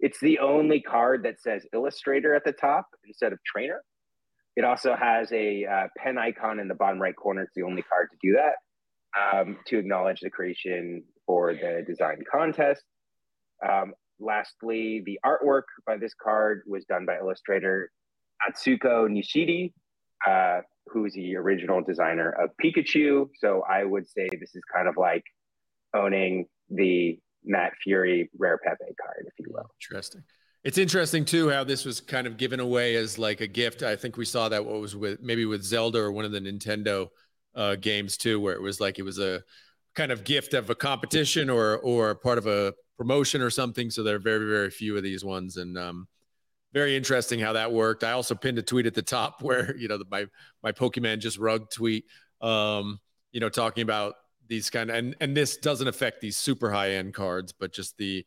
D: it's the only card that says Illustrator at the top instead of Trainer. It also has a uh, pen icon in the bottom right corner. It's the only card to do that um, to acknowledge the creation for the design contest. Um, lastly, the artwork by this card was done by illustrator Atsuko Nishida, uh, who's the original designer of Pikachu. So I would say this is kind of like owning the Matt Furie rare Pepe card, if you will.
B: Interesting. It's interesting too how this was kind of given away as like a gift. I think we saw that what was with maybe with Zelda or one of the Nintendo uh, games too, where it was like it was a kind of gift of a competition or or part of a promotion or something. So there are very, very few of these ones. And um, very interesting how that worked. I also pinned a tweet at the top (laughs) where, you know, the, my, my Pokemon just rug tweet, um, you know, talking about these kind of, and, and this doesn't affect these super high end cards, but just the,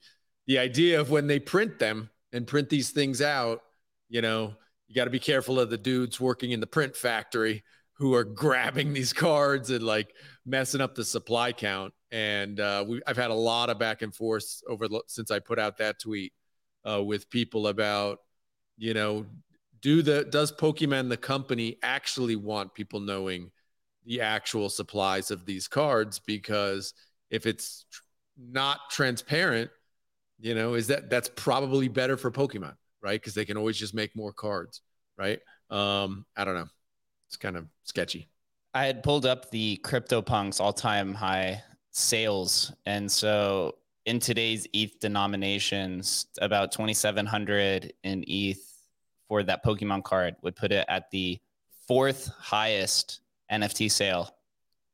B: the idea of when they print them and print these things out, you know, you got to be careful of the dudes working in the print factory who are (laughs) grabbing these cards and like messing up the supply count. And uh, we, I've had a lot of back and forth over since I put out that tweet uh, with people about, you know, do the does Pokemon the company actually want people knowing the actual supplies of these cards? Because if it's not transparent, you know, is that that's probably better for Pokemon, right? Because they can always just make more cards, right? Um, I don't know it's kind of sketchy.
A: I had pulled up the CryptoPunks all time high sales. And so in today's ETH denominations, about 2,700 in ETH for that Pokemon card would put it at the fourth highest NFT sale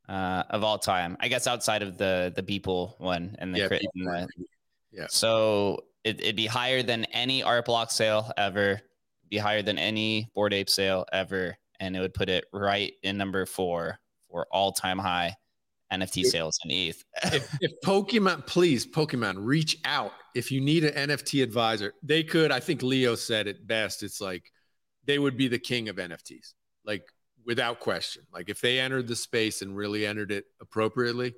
A: uh, of all time. I guess outside of the the Beeple one and the, yeah, crit, and the yeah. So it, would be higher than any art block sale ever. Be higher than any Bored Ape sale ever and it would put it right in number four for all time high NFT sales in ETH.
B: if, if, Pokemon, please, Pokemon, reach out. If you need an NFT advisor, they could. I think Leo said it best. It's like they would be the king of NFTs, like without question. Like if they entered the space and really entered it appropriately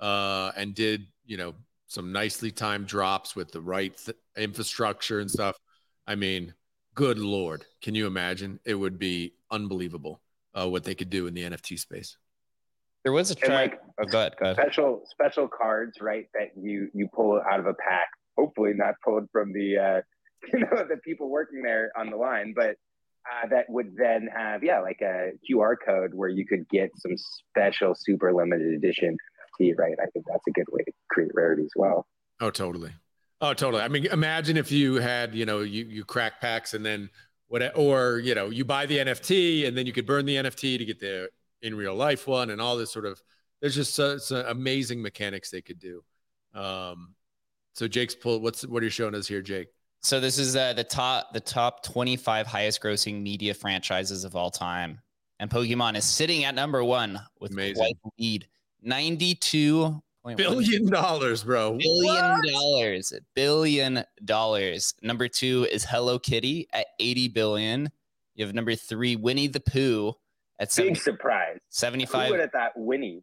B: uh, and did, you know, some nicely timed drops with the right th- infrastructure and stuff. I mean, good lord, can you imagine? It would be unbelievable uh, what they could do in the NFT space.
A: There was a track. Like, oh, go ahead, go ahead.
D: Special special cards, right? That you you pull out of a pack. Hopefully, not pulled from the uh, (laughs) you know the people working there on the line, but uh, that would then have yeah like a QR code where you could get some special super limited edition NFT. Right? I think that's a good way to create rarity as well.
B: Oh, totally. Oh, totally. I mean, imagine if you had, you know, you you crack packs and then what, or you know, you buy the NFT and then you could burn the NFT to get the in real life one and all this sort of. There's just so, some amazing mechanics they could do. Um, so Jake's pulled. What's what are you showing us here, Jake?
A: So this is uh, the top the top 25 highest grossing media franchises of all time, and Pokemon is sitting at number one with Amazing. quite lead, 92
B: billion dollars, bro.
A: Billion what? dollars. Billion dollars. Number two is Hello Kitty at 80 billion. You have number three, Winnie the Pooh At
D: Big
A: 70,
D: surprise. Who
A: 75
D: would have thought Winnie?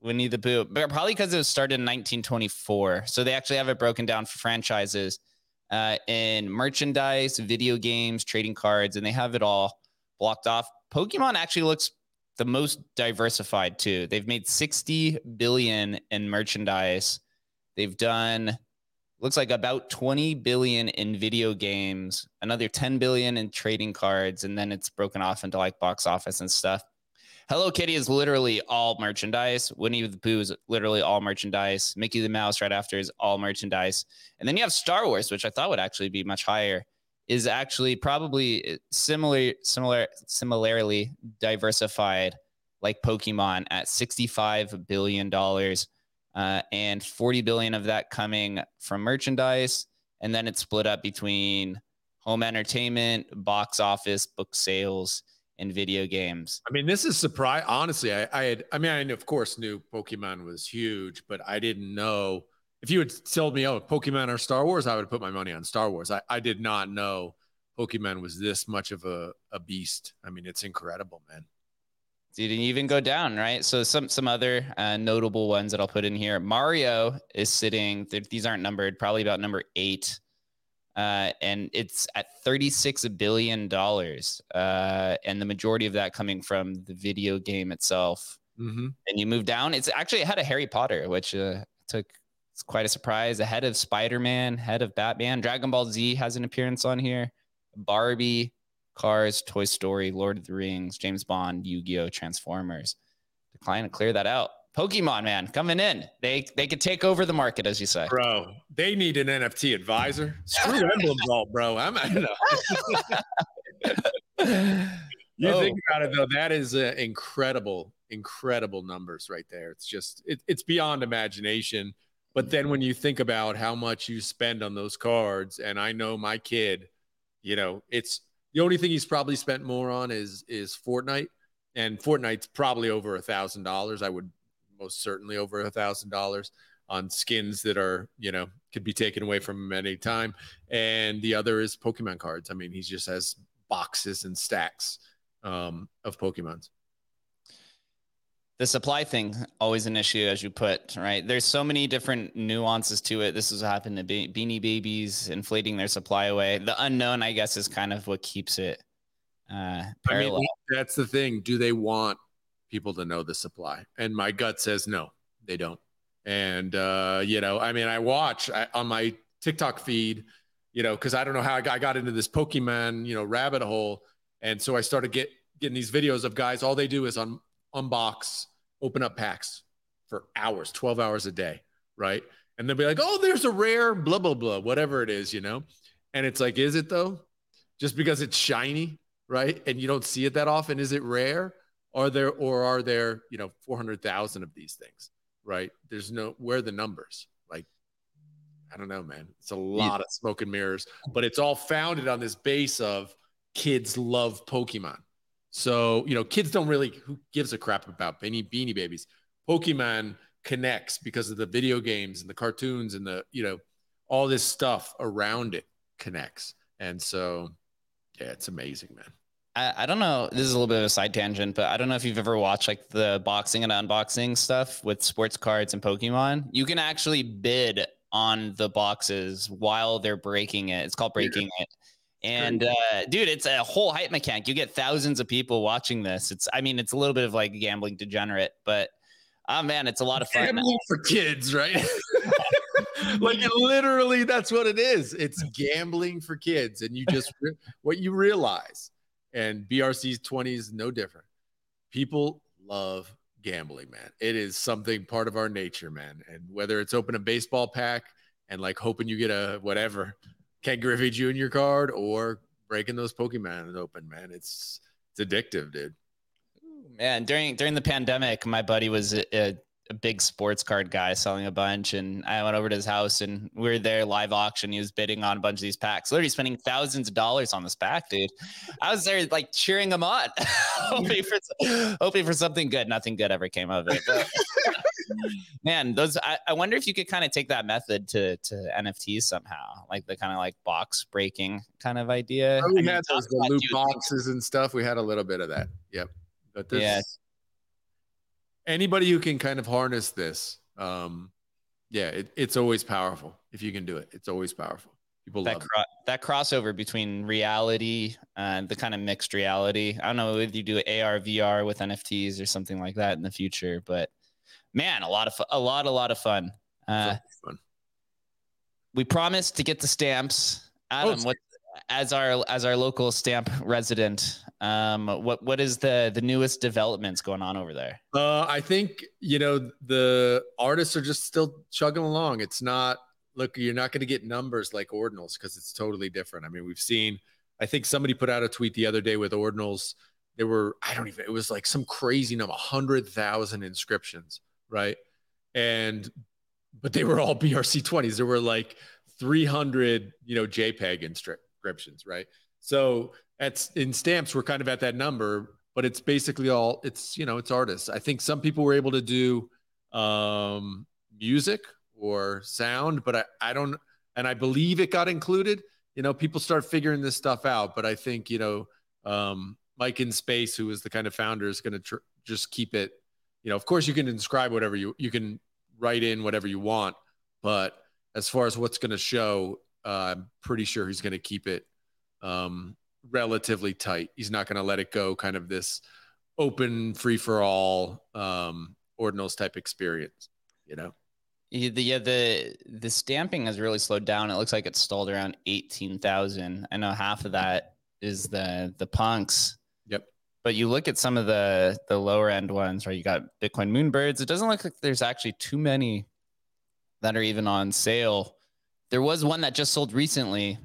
A: Winnie the Pooh, but probably because it was started in 1924. So they actually have it broken down for franchises uh, in merchandise, video games, trading cards, and they have it all blocked off. Pokemon actually looks the most diversified too. They've made 60 billion in merchandise. They've done looks like about 20 billion in video games, another 10 billion in trading cards, and then it's broken off into like box office and stuff. Hello Kitty is literally all merchandise. Winnie the Pooh is literally all merchandise. Mickey the Mouse right after is all merchandise. And then you have Star Wars, which I thought would actually be much higher, is actually probably similar, similar, similarly diversified like Pokemon at $65 billion. Uh, and 40 billion of that coming from merchandise. And then it's split up between home entertainment, box office, book sales, in video games.
B: I mean, this is surprise. Honestly, I, I had. I mean, I of course knew Pokemon was huge, but I didn't know if you had told me, "Oh, Pokemon or Star Wars," I would have put my money on Star Wars. I, I did not know Pokemon was this much of a, a beast. I mean, it's incredible, man.
A: You Didn't even go down, right? So some some other uh, notable ones that I'll put in here. Mario is sitting. These aren't numbered. Probably about number eight uh, and it's at $36 billion. Uh, and the majority of that coming from the video game itself.
B: Mm-hmm.
A: And you move down, it's actually ahead of Harry Potter, which uh, took it's quite a surprise. Ahead of Spider Man, head of Batman. Dragon Ball Z has an appearance on here. Barbie, Cars, Toy Story, Lord of the Rings, James Bond, Yu Gi Oh!, Transformers. Decline to clear that out. Pokemon man coming in. They they could take over the market, as you say.
B: Bro, they need an NFT advisor. Screw Emblem Vault, (laughs) bro. I'm I know. (laughs) you oh. think about it though, that is uh, incredible, incredible numbers right there. It's just it, it's beyond imagination. But then when you think about how much you spend on those cards, and I know my kid, you know, it's the only thing he's probably spent more on is is Fortnite, and Fortnite's probably over a thousand dollars. I would most certainly over a thousand dollars on skins that are you know could be taken away from him any time. And the other is pokemon cards. I mean he just has boxes and stacks um, of pokemons.
A: The supply thing always an issue as you put right? There's so many different nuances to it. This has happened to Be- beanie babies inflating their supply away. The unknown i guess is kind of what keeps it uh parallel.
B: I mean, that's the thing. Do they want people to know the supply. And my gut says no, they don't. And uh, you know, I mean, I watch I, on my TikTok feed, you know, because I don't know how I got, I got into this Pokemon, you know, rabbit hole, and so I started get getting these videos of guys. All they do is un, unbox, open up packs for hours, twelve hours a day, right? And they'll be like, "Oh, there's a rare, blah blah blah, whatever it is," you know. And it's like, is it though? Just because it's shiny, right? And you don't see it that often, is it rare? Are there or are there, you know, 400,000 of these things, right? There's no where the numbers. Like I don't know, man. It's a lot yeah. of smoke and mirrors, but it's all founded on this base of kids love Pokemon. So, you know, kids don't really who gives a crap about beanie beanie babies. Pokemon connects because of the video games and the cartoons and the, you know, all this stuff around it connects. And so, yeah, it's amazing, man.
A: I, I don't know. This is a little bit of a side tangent, but I don't know if you've ever watched like the boxing and unboxing stuff with sports cards and Pokemon. You can actually bid on the boxes while they're breaking it. It's called breaking it. And uh, dude, it's a whole hype mechanic. You get thousands of people watching this. It's, I mean, it's a little bit of like gambling degenerate, but oh man, it's a lot of fun.
B: Gambling for kids, right? (laughs) like literally, that's what it is. It's gambling for kids, and you just what you realize and BRC's 20 is no different. People love gambling, man. It is something part of our nature, man. And whether it's open a baseball pack and like hoping you get a whatever Ken Griffey Jr. card or breaking those Pokemon open, man, it's it's addictive, dude.
A: Man, during during the pandemic, my buddy was a, a a big sports card guy selling a bunch and I went over to his house and we were there live auction. He was bidding on a bunch of these packs, literally spending thousands of dollars on this pack, dude. I was there like cheering him on, (laughs) hoping for hoping for something good. Nothing good ever came of it. But, (laughs) man, those I, I wonder if you could kind of take that method to to NFTs somehow, like the kind of like box breaking kind of idea.
B: Oh, we I mean, had those loot boxes and stuff. We had a little bit of that. Yep But there's yeah. Anybody who can kind of harness this, um, yeah, it, it's always powerful if you can do it. It's always powerful. People love
A: that cro- that crossover between reality and the kind of mixed reality. I don't know if you do AR, VR with NFTs or something like that in the future, but man, a lot of fu- a lot, a lot of fun. Uh, fun. We promised to get the stamps. Adam, oh, what as our as our local stamp resident, um, what what is the the newest developments going on over there?
B: Uh, I think you know the artists are just still chugging along. It's not look, you're not going to get numbers like ordinals because it's totally different. I mean, we've seen. I think somebody put out a tweet the other day with ordinals. There were I don't even. It was like some crazy number, hundred thousand inscriptions, right? And but they were all (laughs) BRC twenties. There were like 300, you know, JPEG inscriptions, right? So at in stamps, we're kind of at that number, but it's basically all it's you know it's artists. I think some people were able to do um, music or sound, but I I don't and I believe it got included. You know, people start figuring this stuff out, but I think you know um, Mike in Space, who is the kind of founder, is going to tr- just keep it. You know, of course, you can inscribe whatever you you can write in whatever you want, but as far as what's going to show, uh, I'm pretty sure he's going to keep it um, relatively tight. He's not going to let it go kind of this open, free for all um, ordinals type experience. You know.
A: Yeah, the, yeah, the the stamping has really slowed down. It looks like it's stalled around eighteen thousand. I know half of that is the the punks.
B: Yep.
A: But you look at some of the the lower end ones, right? You got Bitcoin Moonbirds. It doesn't look like there's actually too many that are even on sale. There was one that just sold recently.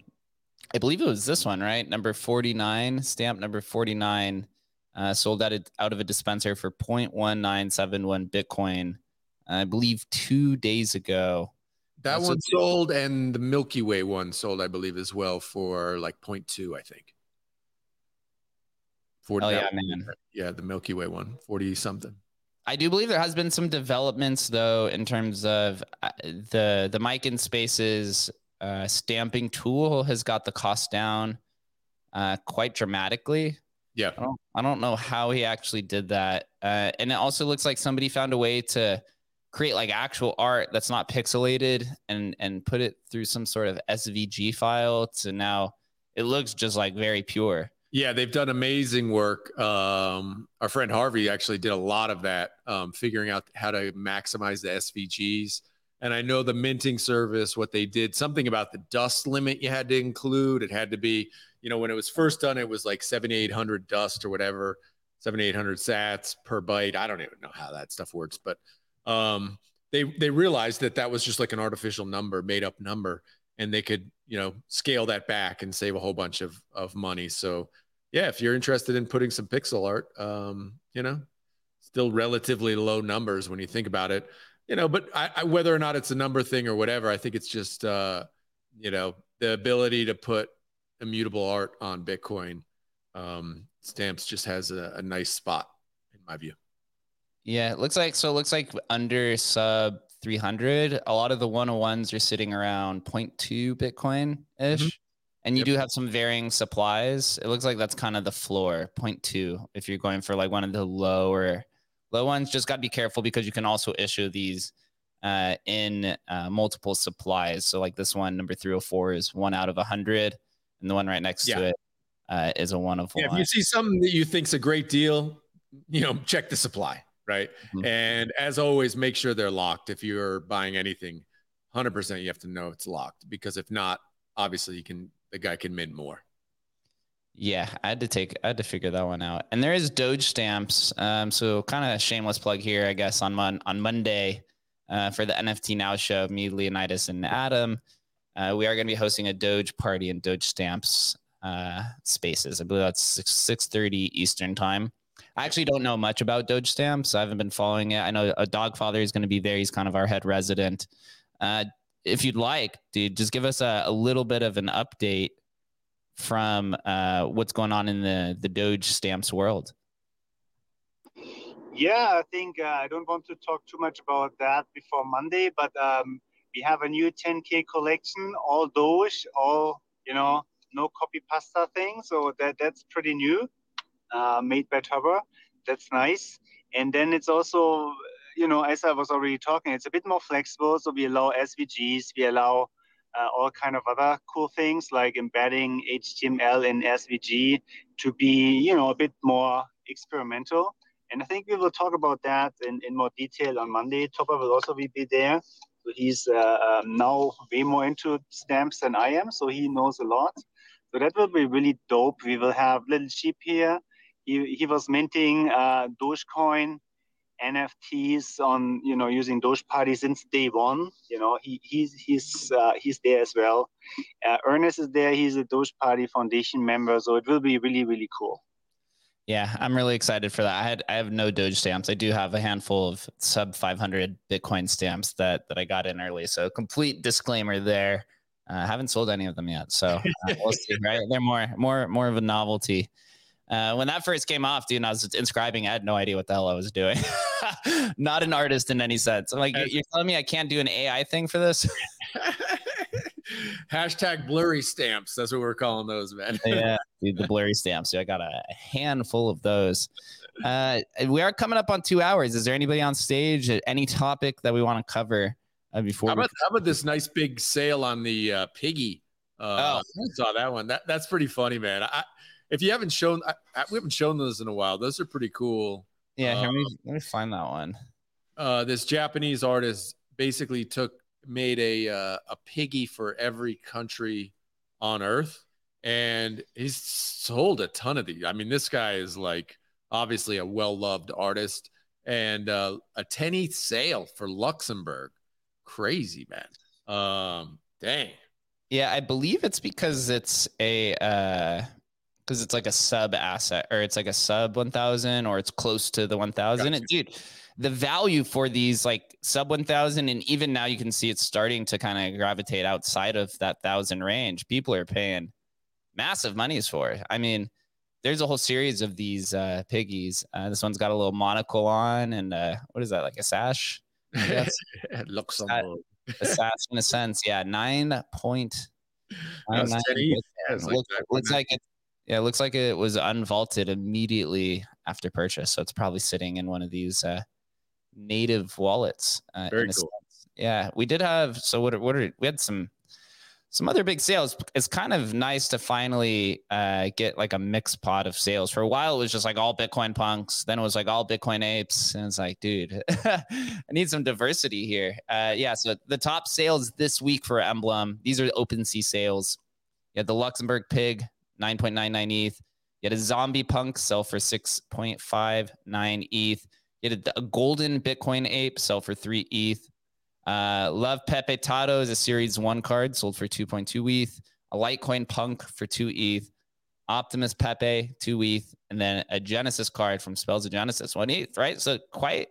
A: I believe it was this one, right? Number 49, stamp number 49, uh, sold out, out of a dispenser for 0.1971 Bitcoin, I believe two days ago.
B: That one sold, and the Milky Way one sold, I believe, as well for like 0.2, I think.
A: 40, oh, yeah, man.
B: Yeah, the Milky Way one, 40 something.
A: I do believe there has been some developments though in terms of uh, the the Mike in Spaces uh, stamping tool has got the cost down uh, quite dramatically.
B: Yeah,
A: I don't, I don't know how he actually did that, uh, and it also looks like somebody found a way to create like actual art that's not pixelated and and put it through some sort of SVG file to now it looks just like very pure.
B: Yeah, they've done amazing work. Um, our friend Harvey actually did a lot of that, um, figuring out how to maximize the SVGs. And I know the minting service, what they did, something about the dust limit you had to include. It had to be, you know, when it was first done, it was like 7,800 dust or whatever, 7,800 sats per byte. I don't even know how that stuff works, but um, they they realized that that was just like an artificial number, made up number, and they could you know scale that back and save a whole bunch of of money so yeah if you're interested in putting some pixel art um you know still relatively low numbers when you think about it you know but I, I, whether or not it's a number thing or whatever i think it's just uh you know the ability to put immutable art on bitcoin um stamps just has a, a nice spot in my view
A: yeah it looks like so it looks like under sub 300. A lot of the 101s are sitting around 0.2 Bitcoin ish. Mm-hmm. And you yep. do have some varying supplies. It looks like that's kind of the floor, 0.2. If you're going for like one of the lower low ones, just got to be careful because you can also issue these uh, in uh, multiple supplies. So like this one, number 304 is one out of 100. And the one right next yeah. to it uh, is a one of
B: yeah,
A: one.
B: If you see something that you think's a great deal, you know, check the supply right? Mm-hmm. And as always, make sure they're locked. If you're buying anything, 100% you have to know it's locked because if not, obviously you can the guy can mint more.
A: Yeah, I had to take I had to figure that one out. And there is Doge stamps. Um, so kind of a shameless plug here, I guess on mon- on Monday uh, for the NFT Now show, me, Leonidas, and Adam. Uh, we are going to be hosting a Doge party in Doge Stamps uh, spaces. I believe that's six six thirty Eastern time. I actually don't know much about Doge stamps. I haven't been following it. I know a Dogfather is going to be there. He's kind of our head resident. Uh, if you'd like, dude, just give us a, a little bit of an update from uh, what's going on in the the Doge stamps world.
C: Yeah, I think uh, I don't want to talk too much about that before Monday, but um, we have a new 10k collection, all Doge, all you know, no copy pasta thing. So that that's pretty new uh, made by Tubber. that's nice. And then it's also, you know, as I was already talking, it's a bit more flexible. So we allow SVGs, we allow uh, all kind of other cool things like embedding HTML in SVG to be, you know, a bit more experimental. And I think we will talk about that in, in more detail on Monday. Topper will also be there. So he's uh, um, now way more into stamps than I am, so he knows a lot. So that will be really dope. We will have little sheep here. He, he was minting uh, Dogecoin NFTs on you know using Doge Party since day one. You know he he's he's uh, he's there as well. Uh, Ernest is there. He's a Doge Party Foundation member, so it will be really really cool.
A: Yeah, I'm really excited for that. I had I have no Doge stamps. I do have a handful of sub 500 Bitcoin stamps that that I got in early. So complete disclaimer there. Uh, I haven't sold any of them yet, so uh, we'll see. Right, they're more more more of a novelty. Uh, when that first came off, dude, I was inscribing. I had no idea what the hell I was doing. (laughs) Not an artist in any sense. I'm like, you're telling me I can't do an AI thing for this? (laughs) (laughs)
B: Hashtag blurry stamps. That's what we're calling those, man.
A: yeah, dude, the blurry stamps. I got a handful of those. Uh, we are coming up on two hours. Is there anybody on stage? Any topic that we want to cover uh, before?
B: How about, how about, this nice big sale on the uh, piggy? Uh, oh, I saw that one. That that's pretty funny, man. I, if you haven't shown, I, I, we haven't shown those in a while. Those are pretty cool.
A: Yeah, let me um, let me find that one.
B: Uh, this Japanese artist basically took made a uh, a piggy for every country on Earth, and he's sold a ton of these. I mean, this guy is like obviously a well loved artist, and uh, a 10 sale for Luxembourg. Crazy man. Um, dang.
A: Yeah, I believe it's because it's a uh because it's like a sub asset or it's like a sub 1000 or it's close to the 1000 gotcha. dude the value for these like sub 1000 and even now you can see it's starting to kind of gravitate outside of that 1000 range people are paying massive monies for it. I mean there's a whole series of these uh, piggies. Uh, this one's got a little monocle on and uh, what is that like a sash? (laughs)
B: It looks
A: a, a sash in a sense yeah nine point (laughs) looks, looks like it's yeah, it looks like it was unvaulted immediately after purchase, so it's probably sitting in one of these uh, native wallets. Uh,
B: Very cool.
A: Yeah, we did have. So what? What are we had some some other big sales. It's kind of nice to finally uh, get like a mixed pot of sales. For a while, it was just like all Bitcoin punks. Then it was like all Bitcoin apes, and it's like, dude, (laughs) I need some diversity here. Uh, yeah. So the top sales this week for Emblem. These are the OpenSea sales. You had the Luxembourg pig 9.99 ETH. You had a zombie punk sell for 6.59 ETH. You had a, golden Bitcoin ape sell for 3 ETH. Uh, Love Pepe Tato is a series one card sold for 2.2 ETH. A Litecoin punk for 2 ETH. Optimus Pepe, 2 ETH. And then a Genesis card from Spells of Genesis, 1 ETH, right? So quite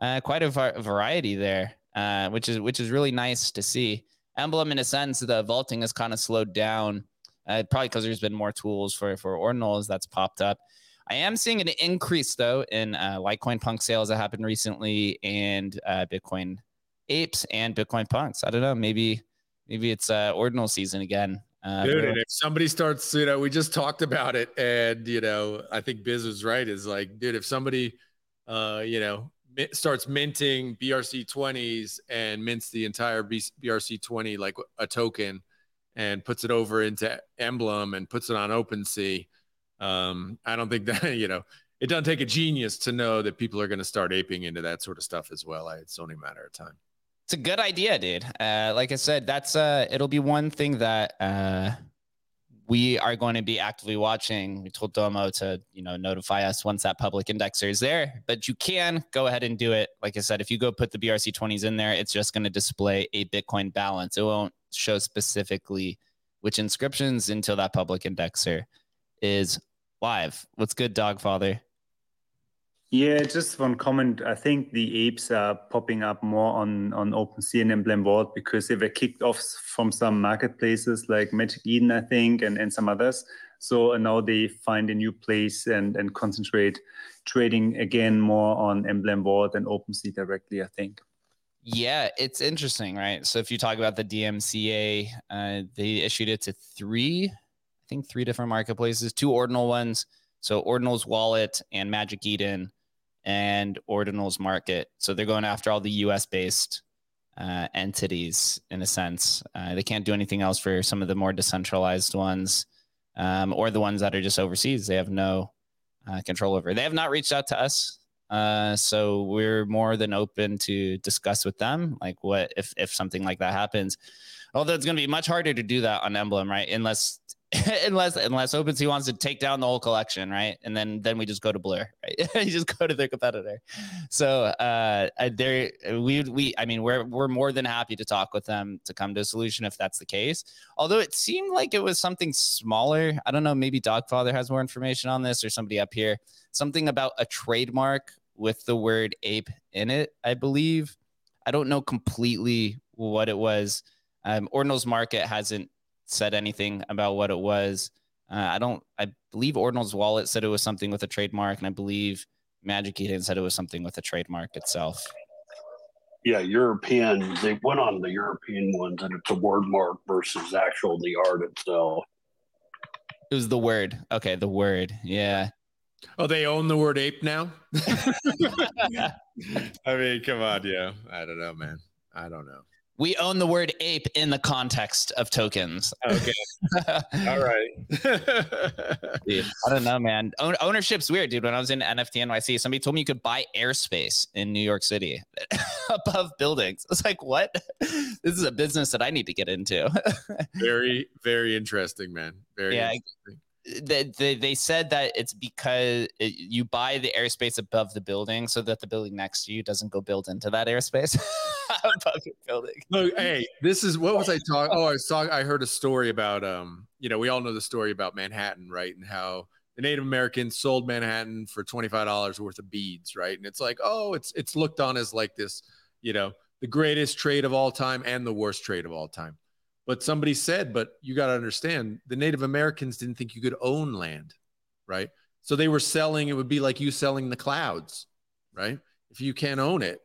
A: uh, quite a var- variety there, uh, which is which is really nice to see. Emblem, in a sense, the vaulting has kind of slowed down uh, probably because there's been more tools for for ordinals that's popped up. I am seeing an increase though in uh, Litecoin Punk sales that happened recently, and uh, Bitcoin apes and Bitcoin punks. I don't know. Maybe maybe it's uh, ordinal season again.
B: Uh, Dude, and if somebody starts, you know, we just talked about it, and you know, I think Biz was right. Is like, dude, if somebody, uh, you know, starts minting BRC twenties and mints the entire BRC twenty like a token, and puts it over into Emblem and puts it on OpenSea. Um, I don't think (laughs) that you know it doesn't take a genius to know that people are going to start aping into that sort of stuff as well. It's only a matter of time.
A: It's a good idea, dude. Uh, like I said, that's uh, it'll be one thing that uh, we are going to be actively watching. We told Domo to you know notify us once that public indexer is there, but you can go ahead and do it. Like I said, if you go put the BRC twenties in there, it's just going to display a Bitcoin balance. It won't show specifically which inscriptions until that public indexer is live. What's good, Dogfather?
C: Yeah, just one comment. I think the apes are popping up more on on OpenSea and Emblem Vault because they were kicked off from some marketplaces like Magic Eden, I think, and, and some others. So uh, now they find a new place and and concentrate trading again more on Emblem Vault and OpenSea directly. I think.
A: Yeah, it's interesting, right? So if you talk about the DMCA, uh, they issued it to three, I think three different marketplaces, two ordinal ones. So Ordinals Wallet and Magic Eden and Ordinals Market. So they're going after all the US based uh, entities in a sense. Uh, they can't do anything else for some of the more decentralized ones um, or the ones that are just overseas. They have no uh, control over. They have not reached out to us. Uh, so we're more than open to discuss with them, like what if if something like that happens. Although it's going to be much harder to do that on Emblem, right? Unless (laughs) unless unless OpenSea wants to take down the whole collection, right? And then then we just go to Blur, right? (laughs) you just go to their competitor. So uh, there we we I mean we're we're more than happy to talk with them to come to a solution if that's the case. Although it seemed like it was something smaller. I don't know. Maybe Dogfather has more information on this or somebody up here. Something about a trademark with the word ape in it. I believe. I don't know completely what it was. Um, Ordinals Market hasn't said anything about what it was. Uh, I don't. I believe Ordinal's wallet said it was something with a trademark, and I believe Magic Eden said it was something with a trademark itself.
I: Yeah, European. They went on the European ones, and it's a word mark versus actual the art itself.
A: It was the word. Okay, the word. Yeah.
B: Oh, they own the word ape now. (laughs) (laughs) I mean, come on, yeah. I don't know, man. I don't know.
A: We own the word ape in the context of tokens.
B: Okay. (laughs) All right.
A: dude, I don't know, man. Own- ownership's weird, dude. When I was in NFT NYC, somebody told me you could buy airspace in New York City (laughs) above buildings. It's like, what? This is a business that I need to get into. (laughs)
B: very, very interesting, man. Very
A: Yeah,
B: interesting.
A: They, they, they said that it's because it, you buy the airspace above the building so that the building next to you doesn't go build into that airspace (laughs) above your building.
B: Look, hey, this is what was I talking? Oh, I was talking. I heard a story about um, you know, we all know the story about Manhattan, right? And how the Native Americans sold Manhattan for twenty five dollars worth of beads, right? And it's like, oh, it's it's looked on as like this, you know, the greatest trade of all time and the worst trade of all time. But somebody said, but you got to understand, the Native Americans didn't think you could own land, right? So they were selling. It would be like you selling the clouds, right? If you can't own it,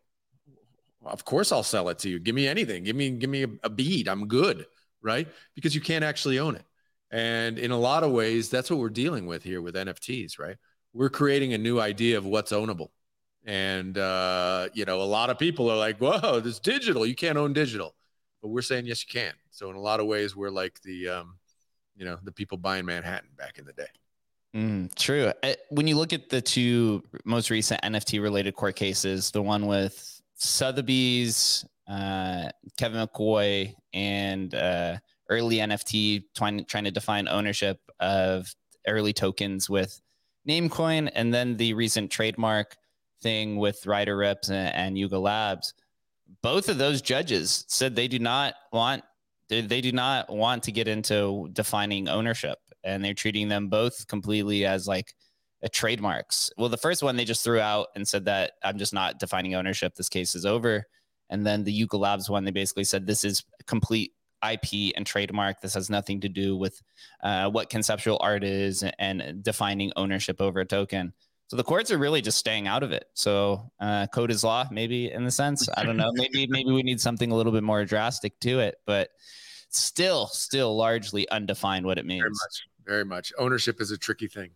B: of course I'll sell it to you. Give me anything. Give me give me a, a bead. I'm good, right? Because you can't actually own it. And in a lot of ways, that's what we're dealing with here with NFTs, right? We're creating a new idea of what's ownable. And uh, you know, a lot of people are like, "Whoa, this digital. You can't own digital." But we're saying yes, you can. So in a lot of ways, we're like the, um, you know, the people buying Manhattan back in the day.
A: Mm, true. Uh, When you look at the two most recent NFT related court cases, the one with Sotheby's, uh, Kevin McCoy, and uh, early NFT trying, trying to define ownership of early tokens with Namecoin, and then the recent trademark thing with Ryder Ripps and, and Yuga Labs. Both of those judges said they do not want they, they do not want to get into defining ownership and they're treating them both completely as like a trademarks. Well, the first one they just threw out and said that I'm just not defining ownership. This case is over. And then the Yuga Labs one, they basically said this is complete IP and trademark. This has nothing to do with uh, what conceptual art is and defining ownership over a token. So the courts are really just staying out of it. So uh, code is law, maybe in the sense. I don't know. Maybe (laughs) maybe we need something a little bit more drastic to it, but still, still largely undefined what it means.
B: Very much. Very much. Ownership is a tricky thing.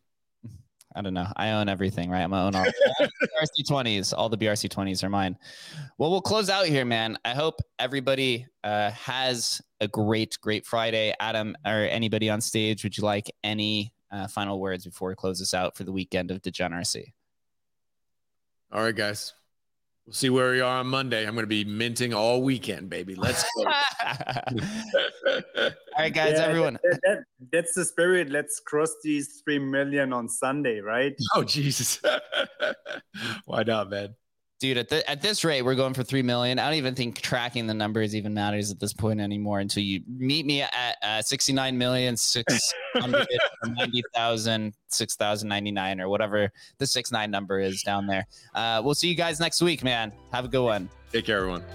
A: I don't know. I own everything, right? I'm own all the BRC twenties. All the BRC twenties are mine. Well, we'll close out here, man. I hope everybody uh, has a great, great Friday. Adam or anybody on stage, would you like any uh, final words before we close this out for the weekend of degeneracy?
B: All right, guys. We'll see where we are on Monday. I'm going to be minting all weekend, baby. Let's go. (laughs) (laughs)
A: All right, guys,
C: Yeah,
A: everyone.
C: that- that- that's the spirit. Let's cross these three million on Sunday, right?
B: oh, Jesus. (laughs) Why not, man?
A: dude at, the, at this rate we're going for 3 million. I don't even think tracking the numbers even matters at this point anymore until you meet me at uh, 69 million 6099 or whatever the 69 number is down there. Uh, we'll see you guys next week man. Have a good one.
B: Take care everyone.